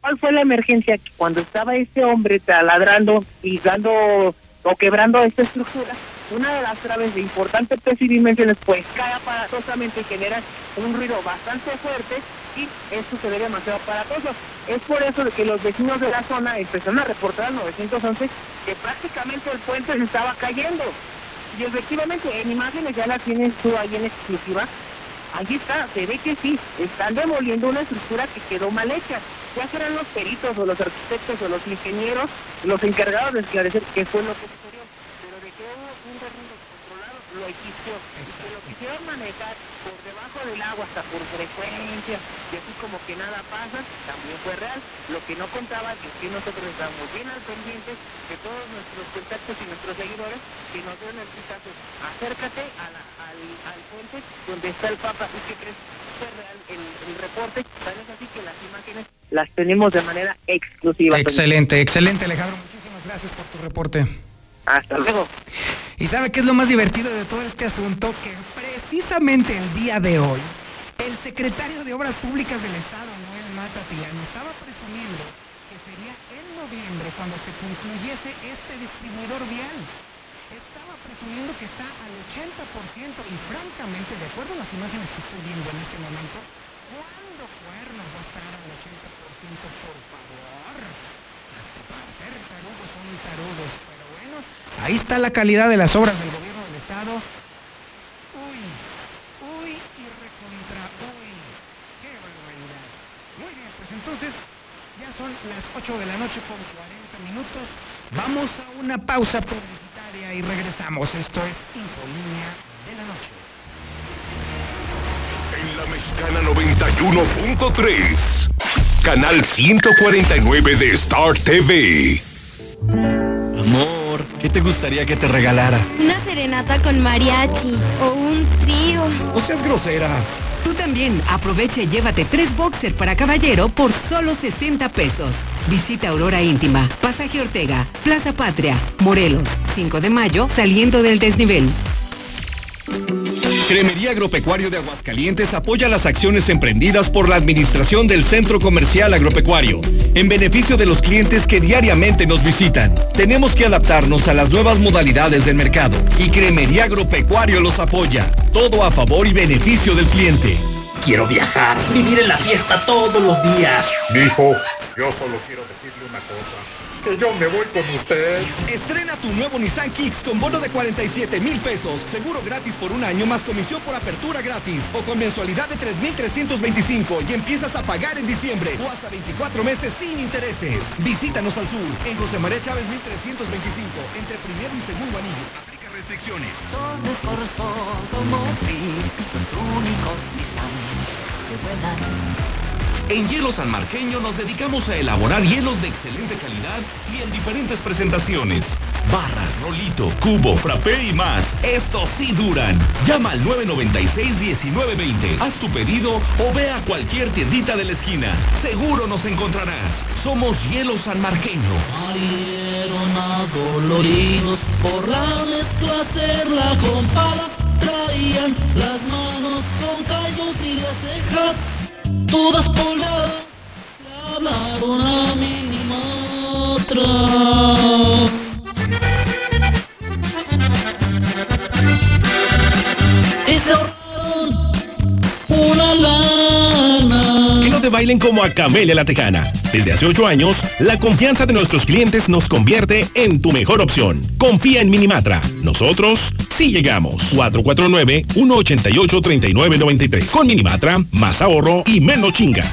¿Cuál fue la emergencia? Cuando estaba este hombre taladrando y dando o quebrando esta estructura, una de las traves de importante peso y dimensiones pues cae aparatosamente y genera un ruido bastante fuerte y esto se ve demasiado aparatoso. Es por eso que los vecinos de la zona empezaron a reportar al 911 que prácticamente el puente se estaba cayendo. Y efectivamente, en imágenes ya la tienes tú ahí en exclusiva. Allí está, se ve que sí, están demoliendo una estructura que quedó mal hecha ya serán los peritos o los arquitectos o los ingenieros los encargados de esclarecer qué fue lo que sucedió. Pero de que hubo un derrumbe Y que lo quisieron manejar por debajo del agua hasta por frecuencia, y así como que nada pasa, también fue real. Lo que no contaba es que nosotros estábamos bien al pendiente de todos nuestros contactos y nuestros seguidores que nos dieron el vistazo. Acércate al, al puente donde está el Papa y que crees real el, el reporte, tal es así que las imágenes las tenemos de manera exclusiva. Excelente, excelente Alejandro, muchísimas gracias por tu reporte. Hasta luego. ¿Y sabe qué es lo más divertido de todo este asunto? Que precisamente el día de hoy, el secretario de Obras Públicas del Estado, Noel Matatilano, estaba presumiendo que sería en noviembre cuando se concluyese este distribuidor vial. estaba presumiendo que está al 80% y francamente, de acuerdo a las imágenes que estoy viendo en este momento, ¿cuándo cuernos va a estar al 80%? Por favor. Hasta para ser tarudos son tarudos, ahí está la calidad de las obras del gobierno del estado. Uy, uy y recontra uy. Qué barbaridad. Muy bien, pues entonces ya son las 8 de la noche con 40 minutos. Vamos a una pausa publicitaria y regresamos. Esto es Infolínea de la Noche. En la Mexicana 91.3, canal 149 de Star TV. ¿Qué te gustaría que te regalara? Una serenata con mariachi o un trío. No seas grosera. Tú también aprovecha y llévate tres boxers para caballero por solo 60 pesos. Visita Aurora Íntima, Pasaje Ortega, Plaza Patria, Morelos, 5 de mayo, saliendo del desnivel. Cremería Agropecuario de Aguascalientes apoya las acciones emprendidas por la administración del Centro Comercial Agropecuario, en beneficio de los clientes que diariamente nos visitan. Tenemos que adaptarnos a las nuevas modalidades del mercado y Cremería Agropecuario los apoya. Todo a favor y beneficio del cliente. Quiero viajar, vivir en la fiesta todos los días. Hijo, yo solo quiero decirle una cosa. Que yo me voy con usted. Estrena tu nuevo Nissan Kicks con bono de 47 mil pesos, seguro gratis por un año más comisión por apertura gratis o con mensualidad de 3,325 y empiezas a pagar en diciembre o hasta 24 meses sin intereses. Visítanos al sur en José María Chávez 1325 entre primero y segundo anillo. Son escorzo motriz, los únicos Nissan que vuelan. En Hielo San Marqueño nos dedicamos a elaborar hielos de excelente calidad y en diferentes presentaciones. Barra, rolito, cubo, frappé y más. Estos sí duran. Llama al 996-1920. Haz tu pedido o ve a cualquier tiendita de la esquina. Seguro nos encontrarás. Somos Hielo San Marqueño. Traían las manos con callos y las cejas todas poladas. Le hablaron a Minimatra. Y se ahorraron una lana. Que no te bailen como a Camelia la Tejana. Desde hace ocho años, la confianza de nuestros clientes nos convierte en tu mejor opción. Confía en Minimatra. Nosotros sí llegamos. 449-188-3993. Con Minimatra, más ahorro y menos chinga.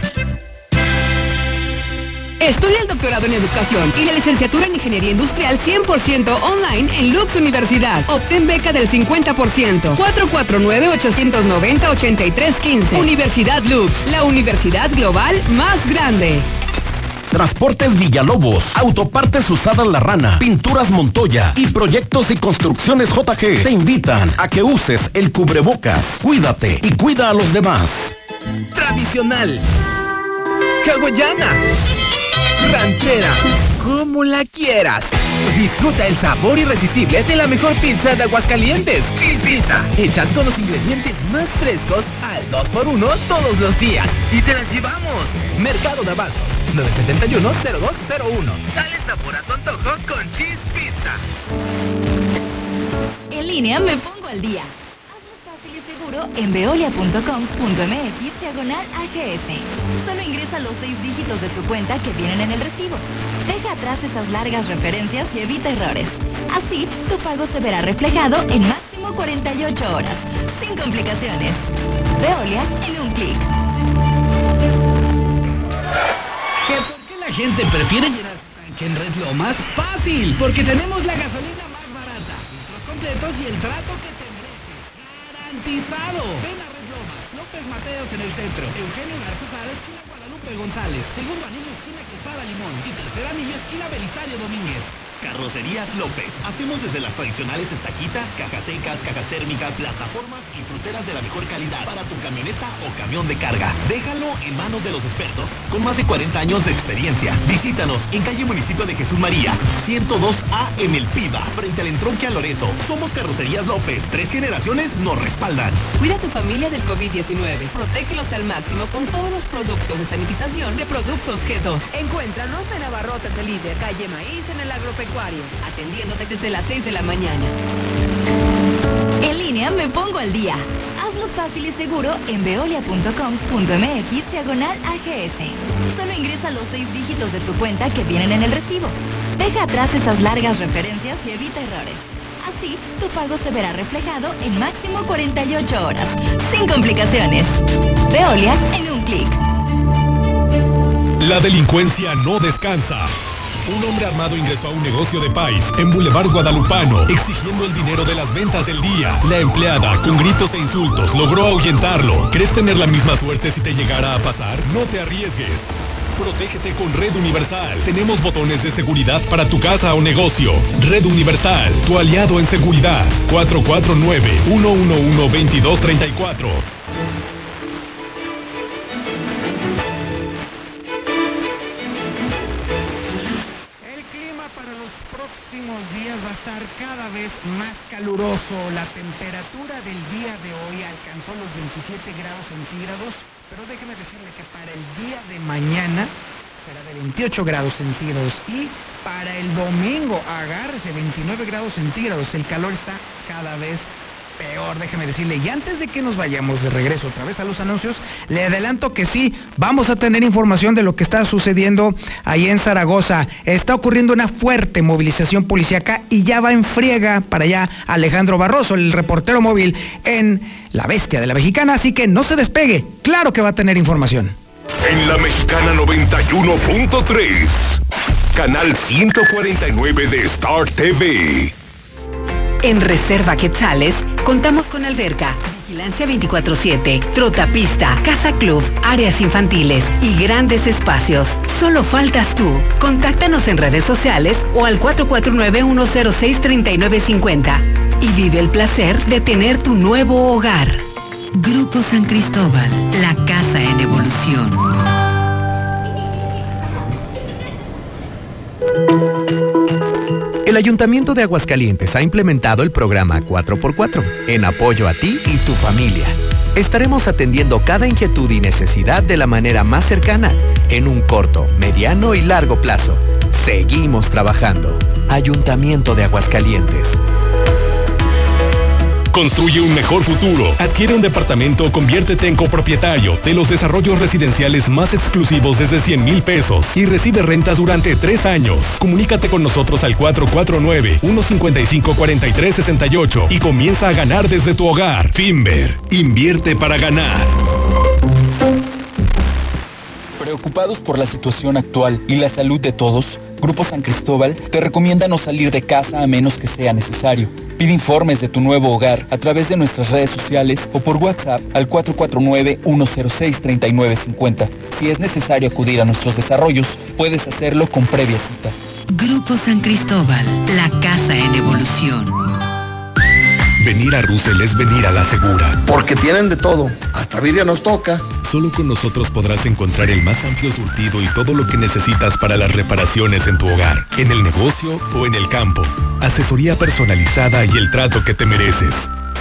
Estudia el doctorado en educación y la licenciatura en ingeniería industrial 100% online en Lux Universidad. Obtén beca del 50%. 449-890-8315. Universidad Lux, la universidad global más grande. Transportes Villalobos, Autopartes Usadas La Rana, Pinturas Montoya y Proyectos y Construcciones JG te invitan a que uses el cubrebocas. Cuídate y cuida a los demás. Tradicional. Hawaiana. Ranchera. Como la quieras. Disfruta el sabor irresistible de la mejor pizza de Aguascalientes. Cheese Pizza. Hechas con los ingredientes más frescos al 2x1 todos los días. Y te las llevamos. Mercado de Abastos. 971-0201. Dale sabor a tu antojo con Cheese Pizza. En línea me pongo al día. En veolia.com.mx diagonal AGS. Solo ingresa los seis dígitos de tu cuenta que vienen en el recibo. Deja atrás esas largas referencias y evita errores. Así, tu pago se verá reflejado en máximo 48 horas, sin complicaciones. Veolia en un clic. ¿Que ¿Por qué la gente prefiere llenar su en Red Lomas? Fácil, porque tenemos la gasolina más barata, litros completos y el trato que. Garantizado. Red Lomas, López Mateos en el centro, Eugenio Garzazada, esquina Guadalupe González, segundo anillo, esquina Quesada Limón y tercer anillo, esquina Belisario Domínguez. Carrocerías López. Hacemos desde las tradicionales estaquitas, cajas secas, cajas térmicas, plataformas y fruteras de la mejor calidad para tu camioneta o camión de carga. Déjalo en manos de los expertos, con más de 40 años de experiencia. Visítanos en calle Municipio de Jesús María, 102A en El Piba, frente al entronque a Loreto. Somos Carrocerías López. Tres generaciones nos respaldan. Cuida a tu familia del COVID-19. Protégelos al máximo con todos los productos de sanitización de Productos G2. Encuéntranos en Abarrotes de Líder, calle Maíz, en el Agropecuario Agropecuario, atendiéndote desde las 6 de la mañana. En línea me pongo al día. Hazlo fácil y seguro en veolia.com.mx diagonal AGS. Solo ingresa los seis dígitos de tu cuenta que vienen en el recibo. Deja atrás esas largas referencias y evita errores. Así, tu pago se verá reflejado en máximo 48 horas, sin complicaciones. Veolia en un clic. La delincuencia no descansa. Un hombre armado ingresó a un negocio de país en Boulevard Guadalupano, exigiendo el dinero de las ventas del día. La empleada, con gritos e insultos, logró ahuyentarlo. ¿Crees tener la misma suerte si te llegara a pasar? No te arriesgues. Protégete con Red Universal. Tenemos botones de seguridad para tu casa o negocio. Red Universal, tu aliado en seguridad. 449-111-2234. Cada vez más caluroso. La temperatura del día de hoy alcanzó los 27 grados centígrados, pero déjeme decirle que para el día de mañana será de 28 grados centígrados y para el domingo agárrese 29 grados centígrados. El calor está cada vez peor, déjeme decirle. Y antes de que nos vayamos de regreso otra vez a los anuncios, le adelanto que sí, vamos a tener información de lo que está sucediendo ahí en Zaragoza. Está ocurriendo una fuerte movilización policíaca y ya va en friega para allá Alejandro Barroso, el reportero móvil en La Bestia de la Mexicana, así que no se despegue. Claro que va a tener información. En la Mexicana 91.3, canal 149 de Star TV. En Reserva Quetzales contamos con alberca, vigilancia 24/7, trotapista, casa club, áreas infantiles y grandes espacios. Solo faltas tú. Contáctanos en redes sociales o al 449-106-3950 y vive el placer de tener tu nuevo hogar. Grupo San Cristóbal, la casa en evolución. El Ayuntamiento de Aguascalientes ha implementado el programa 4x4 en apoyo a ti y tu familia. Estaremos atendiendo cada inquietud y necesidad de la manera más cercana, en un corto, mediano y largo plazo. Seguimos trabajando. Ayuntamiento de Aguascalientes. Construye un mejor futuro. Adquiere un departamento conviértete en copropietario de los desarrollos residenciales más exclusivos desde 100 mil pesos y recibe rentas durante tres años. Comunícate con nosotros al 449-155-4368 y comienza a ganar desde tu hogar. Finver, invierte para ganar. Preocupados por la situación actual y la salud de todos, Grupo San Cristóbal te recomienda no salir de casa a menos que sea necesario. Pide informes de tu nuevo hogar a través de nuestras redes sociales o por WhatsApp al 449-106-3950. Si es necesario acudir a nuestros desarrollos, puedes hacerlo con previa cita. Grupo San Cristóbal, la casa en evolución. Venir a Russell es venir a la segura. Porque tienen de todo. Hasta birria nos toca. Solo con nosotros podrás encontrar el más amplio surtido y todo lo que necesitas para las reparaciones en tu hogar, en el negocio o en el campo. Asesoría personalizada y el trato que te mereces.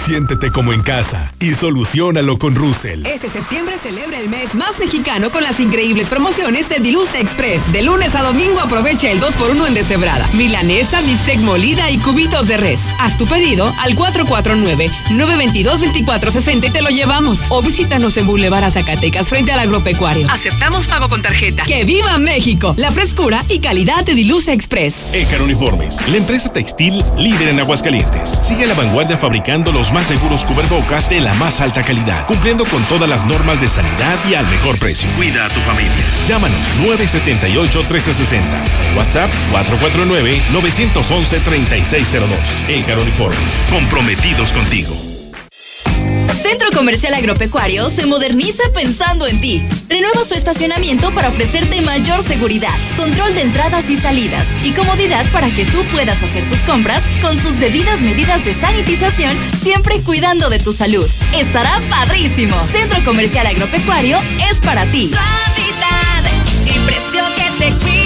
Siéntete como en casa y solucionalo con Russell. Este septiembre celebra el mes más mexicano con las increíbles promociones de Dilusa Express. De lunes a domingo aprovecha el 2x1 en deshebrada, milanesa, bistec molida y cubitos de res. Haz tu pedido al 449-922-2460 y te lo llevamos. O visítanos en Boulevard a Zacatecas frente al agropecuario. Aceptamos pago con tarjeta. ¡Que viva México! La frescura y calidad de Dilusa Express. Ecar Uniformes, la empresa textil líder en Aguascalientes. Sigue a la vanguardia fabricando los más seguros cubrebocas de la más alta calidad, cumpliendo con todas las normas de sanidad y al mejor precio. Cuida a tu familia. Llámanos 978-1360. WhatsApp 449-911-3602. Ecar Uniformes, comprometidos contigo. Centro Comercial Agropecuario se moderniza pensando en ti. Renueva su estacionamiento para ofrecerte mayor seguridad, control de entradas y salidas y comodidad para que tú puedas hacer tus compras con sus debidas medidas de sanitización, siempre cuidando de tu salud. Estará parrísimo. Centro Comercial Agropecuario es para ti. Suavidad y precio que te cuida,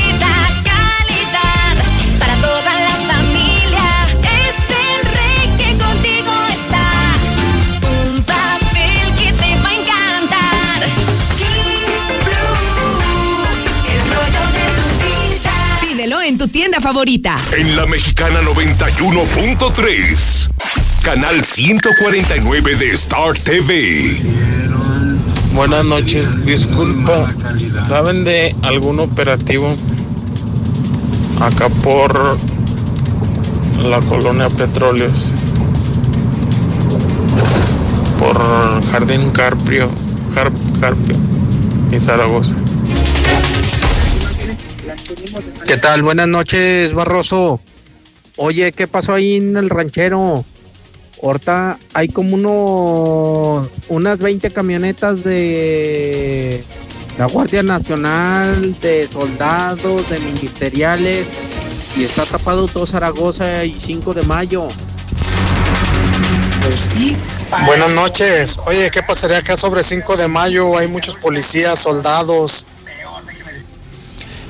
tu tienda favorita. En la mexicana 91.3, canal 149 de Star TV. Buenas noches, disculpa, ¿saben de algún operativo acá por la colonia Petróleos? Por Jardín Carpio, Car- Carpio y Zaragoza. ¿Qué tal? Buenas noches, Barroso. Oye, ¿qué pasó ahí en el ranchero? Ahorita hay como uno, unas 20 camionetas de la Guardia Nacional, de soldados, de ministeriales, y está tapado todo Zaragoza y 5 de mayo. Buenas noches. Oye, ¿qué pasaría acá sobre 5 de mayo? Hay muchos policías, soldados.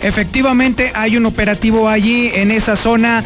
Efectivamente, hay un operativo allí en esa zona.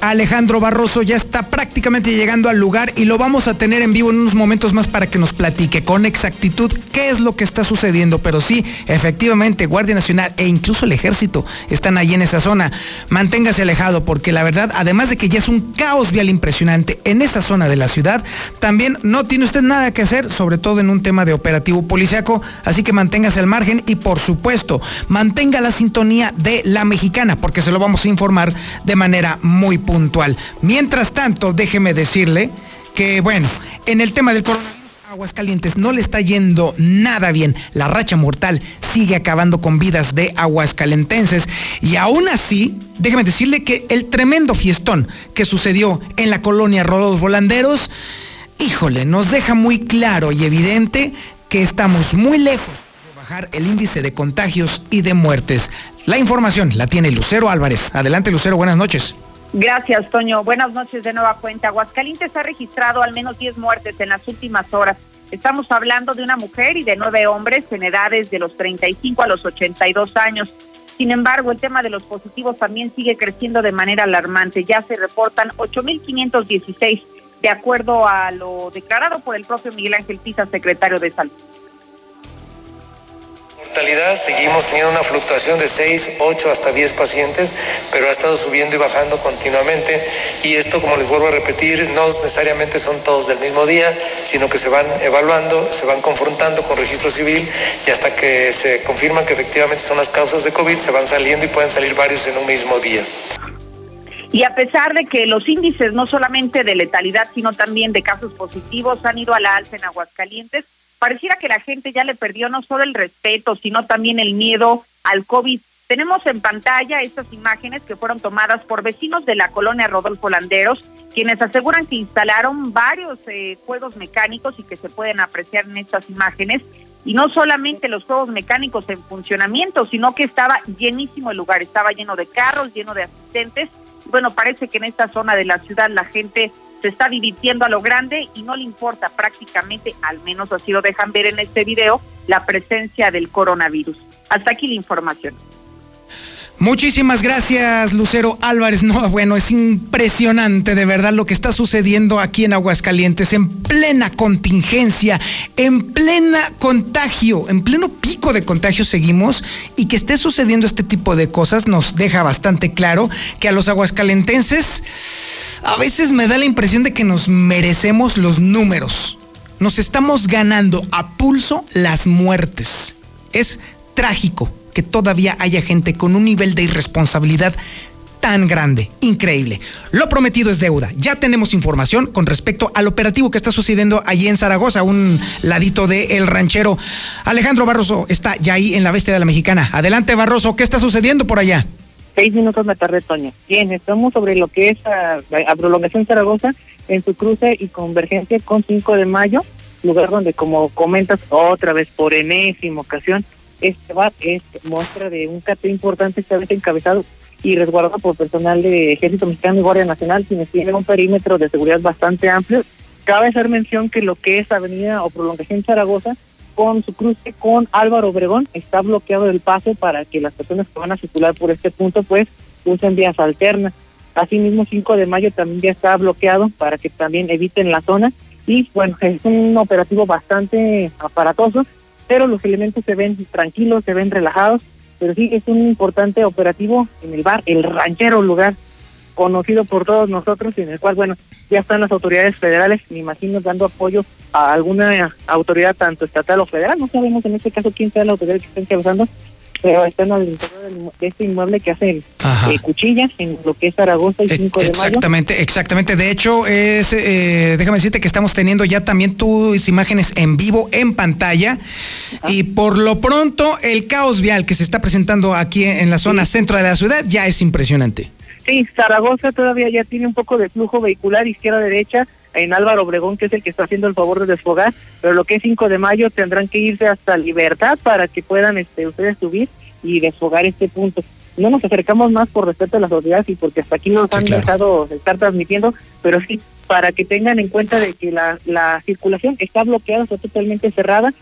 Alejandro Barroso ya está prácticamente llegando al lugar y lo vamos a tener en vivo en unos momentos más para que nos platique con exactitud qué es lo que está sucediendo. Pero sí, efectivamente, Guardia Nacional e incluso el Ejército están allí en esa zona. Manténgase alejado porque la verdad, además de que ya es un caos vial impresionante en esa zona de la ciudad, también no tiene usted nada que hacer, sobre todo en un tema de operativo policiaco. Así que manténgase al margen y por supuesto, mantenga la sintonía de la mexicana porque se lo vamos a informar de manera muy puntual. Mientras tanto, déjeme decirle que, bueno, en el tema del coronavirus, Aguascalientes no le está yendo nada bien. La racha mortal sigue acabando con vidas de aguascalentenses. Y aún así, déjeme decirle que el tremendo fiestón que sucedió en la colonia Rodolfo Volanderos, híjole, nos deja muy claro y evidente que estamos muy lejos de bajar el índice de contagios y de muertes. La información la tiene Lucero Álvarez. Adelante, Lucero, buenas noches. Gracias, Toño. Buenas noches de nueva cuenta. Aguascalientes ha registrado al menos 10 muertes en las últimas horas. Estamos hablando de una mujer y de nueve hombres en edades de los 35 a los 82 años. Sin embargo, el tema de los positivos también sigue creciendo de manera alarmante. Ya se reportan 8.516, de acuerdo a lo declarado por el propio Miguel Ángel Pisa, secretario de Salud. Mortalidad seguimos teniendo una fluctuación de 6, 8 hasta 10 pacientes, pero ha estado subiendo y bajando continuamente y esto, como les vuelvo a repetir, no necesariamente son todos del mismo día, sino que se van evaluando, se van confrontando con registro civil y hasta que se confirman que efectivamente son las causas de COVID, se van saliendo y pueden salir varios en un mismo día. Y a pesar de que los índices no solamente de letalidad, sino también de casos positivos han ido a la alza en Aguascalientes, pareciera que la gente ya le perdió no solo el respeto, sino también el miedo al COVID. Tenemos en pantalla estas imágenes que fueron tomadas por vecinos de la colonia Rodolfo Landeros, quienes aseguran que instalaron varios eh, juegos mecánicos y que se pueden apreciar en estas imágenes. Y no solamente los juegos mecánicos en funcionamiento, sino que estaba llenísimo el lugar, estaba lleno de carros, lleno de asistentes. Bueno, parece que en esta zona de la ciudad la gente se está divirtiendo a lo grande y no le importa prácticamente, al menos así lo dejan ver en este video, la presencia del coronavirus. Hasta aquí la información. Muchísimas gracias, Lucero Álvarez. No, bueno, es impresionante de verdad lo que está sucediendo aquí en Aguascalientes, en plena contingencia, en plena contagio, en pleno pico de contagio seguimos y que esté sucediendo este tipo de cosas nos deja bastante claro que a los aguascalentenses a veces me da la impresión de que nos merecemos los números. Nos estamos ganando a pulso las muertes. Es trágico que todavía haya gente con un nivel de irresponsabilidad tan grande, increíble. Lo prometido es deuda. Ya tenemos información con respecto al operativo que está sucediendo allí en Zaragoza, un ladito de El Ranchero. Alejandro Barroso está ya ahí en la bestia de la mexicana. Adelante Barroso, ¿qué está sucediendo por allá? Seis minutos me tardé, Toño. Bien, estamos sobre lo que es a, a prolongación Zaragoza en su cruce y convergencia con 5 de mayo, lugar donde, como comentas, otra vez por enésima ocasión, este bar es muestra de un cateo importante, esta vez encabezado y resguardado por personal de Ejército Mexicano y Guardia Nacional, quienes tienen un perímetro de seguridad bastante amplio. Cabe hacer mención que lo que es Avenida o Prolongación Zaragoza, con su cruce con Álvaro Obregón, está bloqueado el paso para que las personas que van a circular por este punto, pues, usen vías alternas. Asimismo, 5 de mayo también ya está bloqueado para que también eviten la zona. Y bueno, es un operativo bastante aparatoso, pero los elementos se ven tranquilos, se ven relajados pero sí es un importante operativo en el bar El Ranchero, lugar conocido por todos nosotros y en el cual, bueno, ya están las autoridades federales, me imagino, dando apoyo a alguna autoridad, tanto estatal o federal, no sabemos en este caso quién sea la autoridad que está encabezando, pero están al interior del inmue- de este inmueble que hacen eh, cuchillas en lo que es Zaragoza y 5 de mayo. Exactamente, exactamente. De hecho, es, eh, déjame decirte que estamos teniendo ya también tus imágenes en vivo, en pantalla. Y por lo pronto, el caos vial que se está presentando aquí en la zona centro de la ciudad ya es impresionante. Sí, Zaragoza todavía ya tiene un poco de flujo vehicular izquierda-derecha en Álvaro Obregón, que es el que está haciendo el favor de desfogar, pero lo que es 5 de mayo tendrán que irse hasta Libertad para que puedan este, ustedes subir y desfogar este punto. No nos acercamos más por respeto a las autoridades y porque hasta aquí nos han dejado estar transmitiendo, pero sí para que tengan en cuenta de que la, la circulación está bloqueada, está totalmente cerrada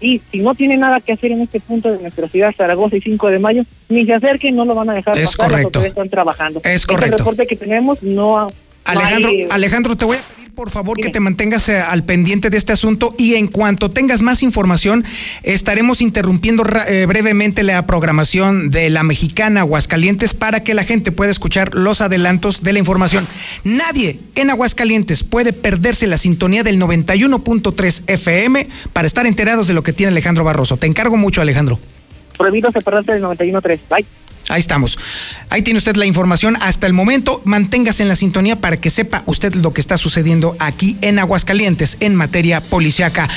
y si no tiene nada que hacer en este punto de nuestra ciudad, Zaragoza y 5 de mayo, ni se acerquen, no lo van a dejar Es pasar, correcto. están trabajando. Es Este correcto. reporte que tenemos no... no Alejandro, hay- Alejandro, te voy a por favor que te mantengas eh, al pendiente de este asunto y en cuanto tengas más información estaremos interrumpiendo eh, brevemente la programación de la mexicana Aguascalientes para que la gente pueda escuchar los adelantos de la información. Nadie en Aguascalientes puede perderse la sintonía del 91.3 FM para estar enterados de lo que tiene Alejandro Barroso. Te encargo mucho, Alejandro. Prohibido separarse del 91.3. Bye. Ahí estamos. Ahí tiene usted la información hasta el momento. Manténgase en la sintonía para que sepa usted lo que está sucediendo aquí en Aguascalientes en materia policiaca.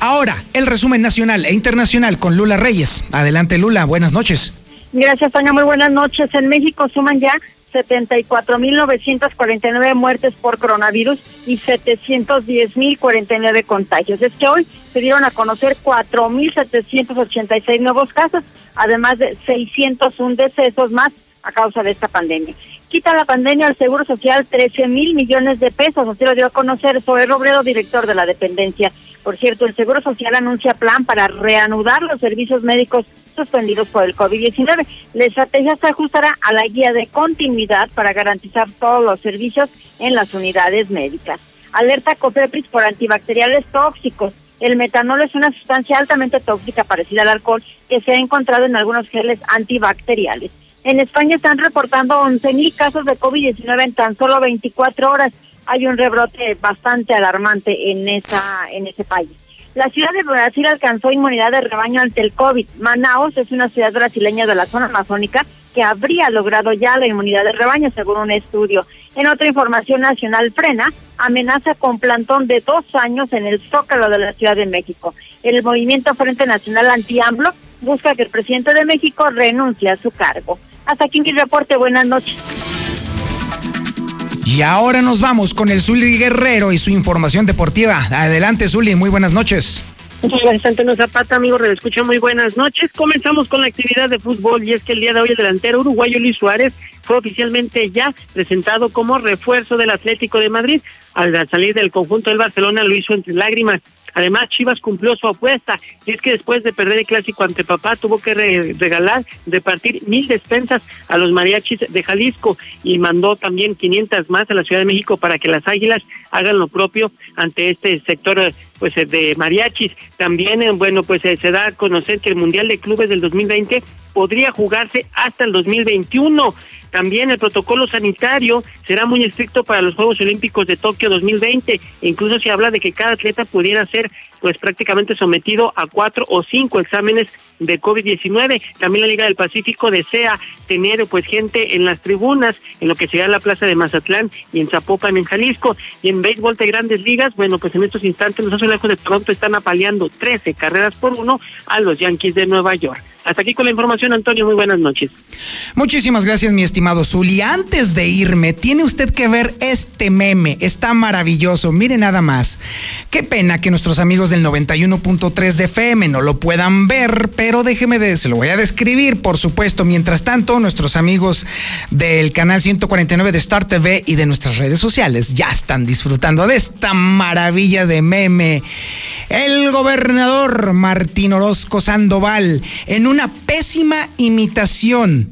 Ahora, el resumen nacional e internacional con Lula Reyes. Adelante, Lula. Buenas noches. Gracias, Tania. Muy buenas noches. En México suman ya 74.949 muertes por coronavirus y 710.049 contagios. Es que hoy se dieron a conocer 4.786 nuevos casos, además de 601 decesos más a causa de esta pandemia. Quita la pandemia al Seguro Social 13 mil millones de pesos, así lo dio a conocer Zoe Robledo, director de la dependencia. Por cierto, el Seguro Social anuncia plan para reanudar los servicios médicos suspendidos por el COVID-19. La estrategia se ajustará a la guía de continuidad para garantizar todos los servicios en las unidades médicas. Alerta COFEPRIS por antibacteriales tóxicos. El metanol es una sustancia altamente tóxica parecida al alcohol que se ha encontrado en algunos geles antibacteriales. En España están reportando 11.000 casos de COVID-19 en tan solo 24 horas. Hay un rebrote bastante alarmante en esa en ese país. La ciudad de Brasil alcanzó inmunidad de rebaño ante el COVID. Manaus es una ciudad brasileña de la zona amazónica que habría logrado ya la inmunidad de rebaño, según un estudio. En otra información nacional, Frena amenaza con plantón de dos años en el Zócalo de la Ciudad de México. El movimiento Frente Nacional Anti-AMLO busca que el presidente de México renuncie a su cargo. Hasta aquí mi reporte. Buenas noches. Y ahora nos vamos con el Zuli Guerrero y su información deportiva. Adelante, Zuli. Muy buenas noches. Muchas gracias, Antonio Zapata, amigo de Escucha, muy buenas noches. Comenzamos con la actividad de fútbol y es que el día de hoy el delantero uruguayo Luis Suárez fue oficialmente ya presentado como refuerzo del Atlético de Madrid. Al salir del conjunto del Barcelona lo hizo entre lágrimas. Además, Chivas cumplió su apuesta y es que después de perder el clásico ante papá tuvo que re- regalar, repartir mil despensas a los mariachis de Jalisco y mandó también 500 más a la Ciudad de México para que las Águilas hagan lo propio ante este sector pues de mariachis. También, eh, bueno, pues eh, se da a conocer que el Mundial de Clubes del 2020 podría jugarse hasta el 2021. También el protocolo sanitario será muy estricto para los Juegos Olímpicos de Tokio 2020. E incluso se habla de que cada atleta pudiera ser pues prácticamente sometido a cuatro o cinco exámenes de COVID-19. También la Liga del Pacífico desea tener pues gente en las tribunas, en lo que será la Plaza de Mazatlán y en Zapopan, en Jalisco. Y en béisbol de grandes ligas, bueno, pues en estos instantes los azulejos de Toronto están apaleando 13 carreras por uno a los Yankees de Nueva York. Hasta aquí con la información, Antonio. Muy buenas noches. Muchísimas gracias, mi estimado Zuli. Antes de irme, tiene usted que ver este meme. Está maravilloso. Mire nada más. Qué pena que nuestros amigos del 91.3 de FM no lo puedan ver, pero déjeme de, se lo voy a describir, por supuesto. Mientras tanto, nuestros amigos del canal 149 de Star TV y de nuestras redes sociales ya están disfrutando de esta maravilla de meme. El gobernador Martín Orozco Sandoval, en una pésima imitación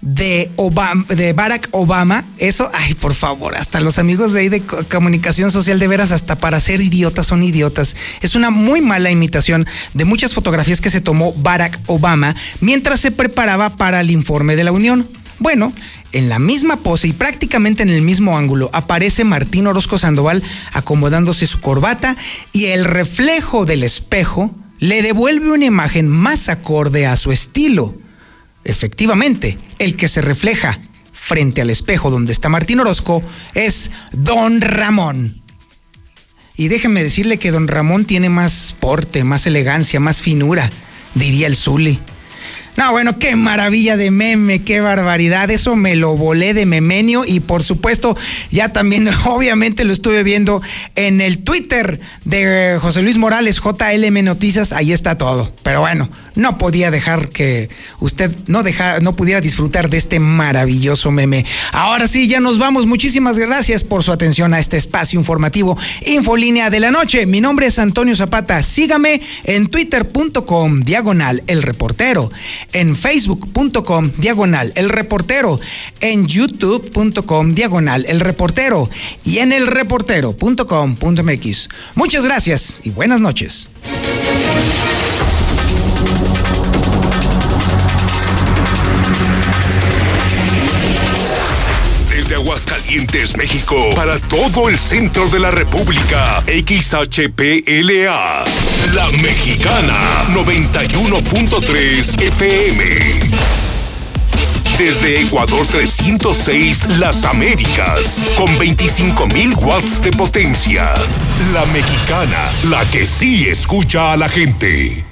de, Obama, de Barack Obama, eso, ay, por favor, hasta los amigos de ahí de comunicación social, de veras, hasta para ser idiotas son idiotas. Es una muy mala imitación de muchas fotografías que se tomó Barack Obama mientras se preparaba para el informe de la Unión. Bueno, en la misma pose y prácticamente en el mismo ángulo aparece Martín Orozco Sandoval acomodándose su corbata y el reflejo del espejo le devuelve una imagen más acorde a su estilo. Efectivamente, el que se refleja frente al espejo donde está Martín Orozco es Don Ramón. Y déjenme decirle que Don Ramón tiene más porte, más elegancia, más finura, diría el Zuli. No, bueno, qué maravilla de meme, qué barbaridad. Eso me lo volé de memenio y por supuesto ya también obviamente lo estuve viendo en el Twitter de José Luis Morales, JLM Noticias, ahí está todo. Pero bueno, no podía dejar que usted no, no pudiera disfrutar de este maravilloso meme. Ahora sí, ya nos vamos. Muchísimas gracias por su atención a este espacio informativo Infolínea de la Noche. Mi nombre es Antonio Zapata. Sígame en twitter.com diagonal el reportero en facebook.com diagonal el reportero, en youtube.com diagonal el reportero y en elreportero.com.mx. Muchas gracias y buenas noches. Aguascalientes, México, para todo el centro de la República, XHPLA, La Mexicana, 91.3 FM. Desde Ecuador 306, Las Américas, con 25.000 watts de potencia. La Mexicana, la que sí escucha a la gente.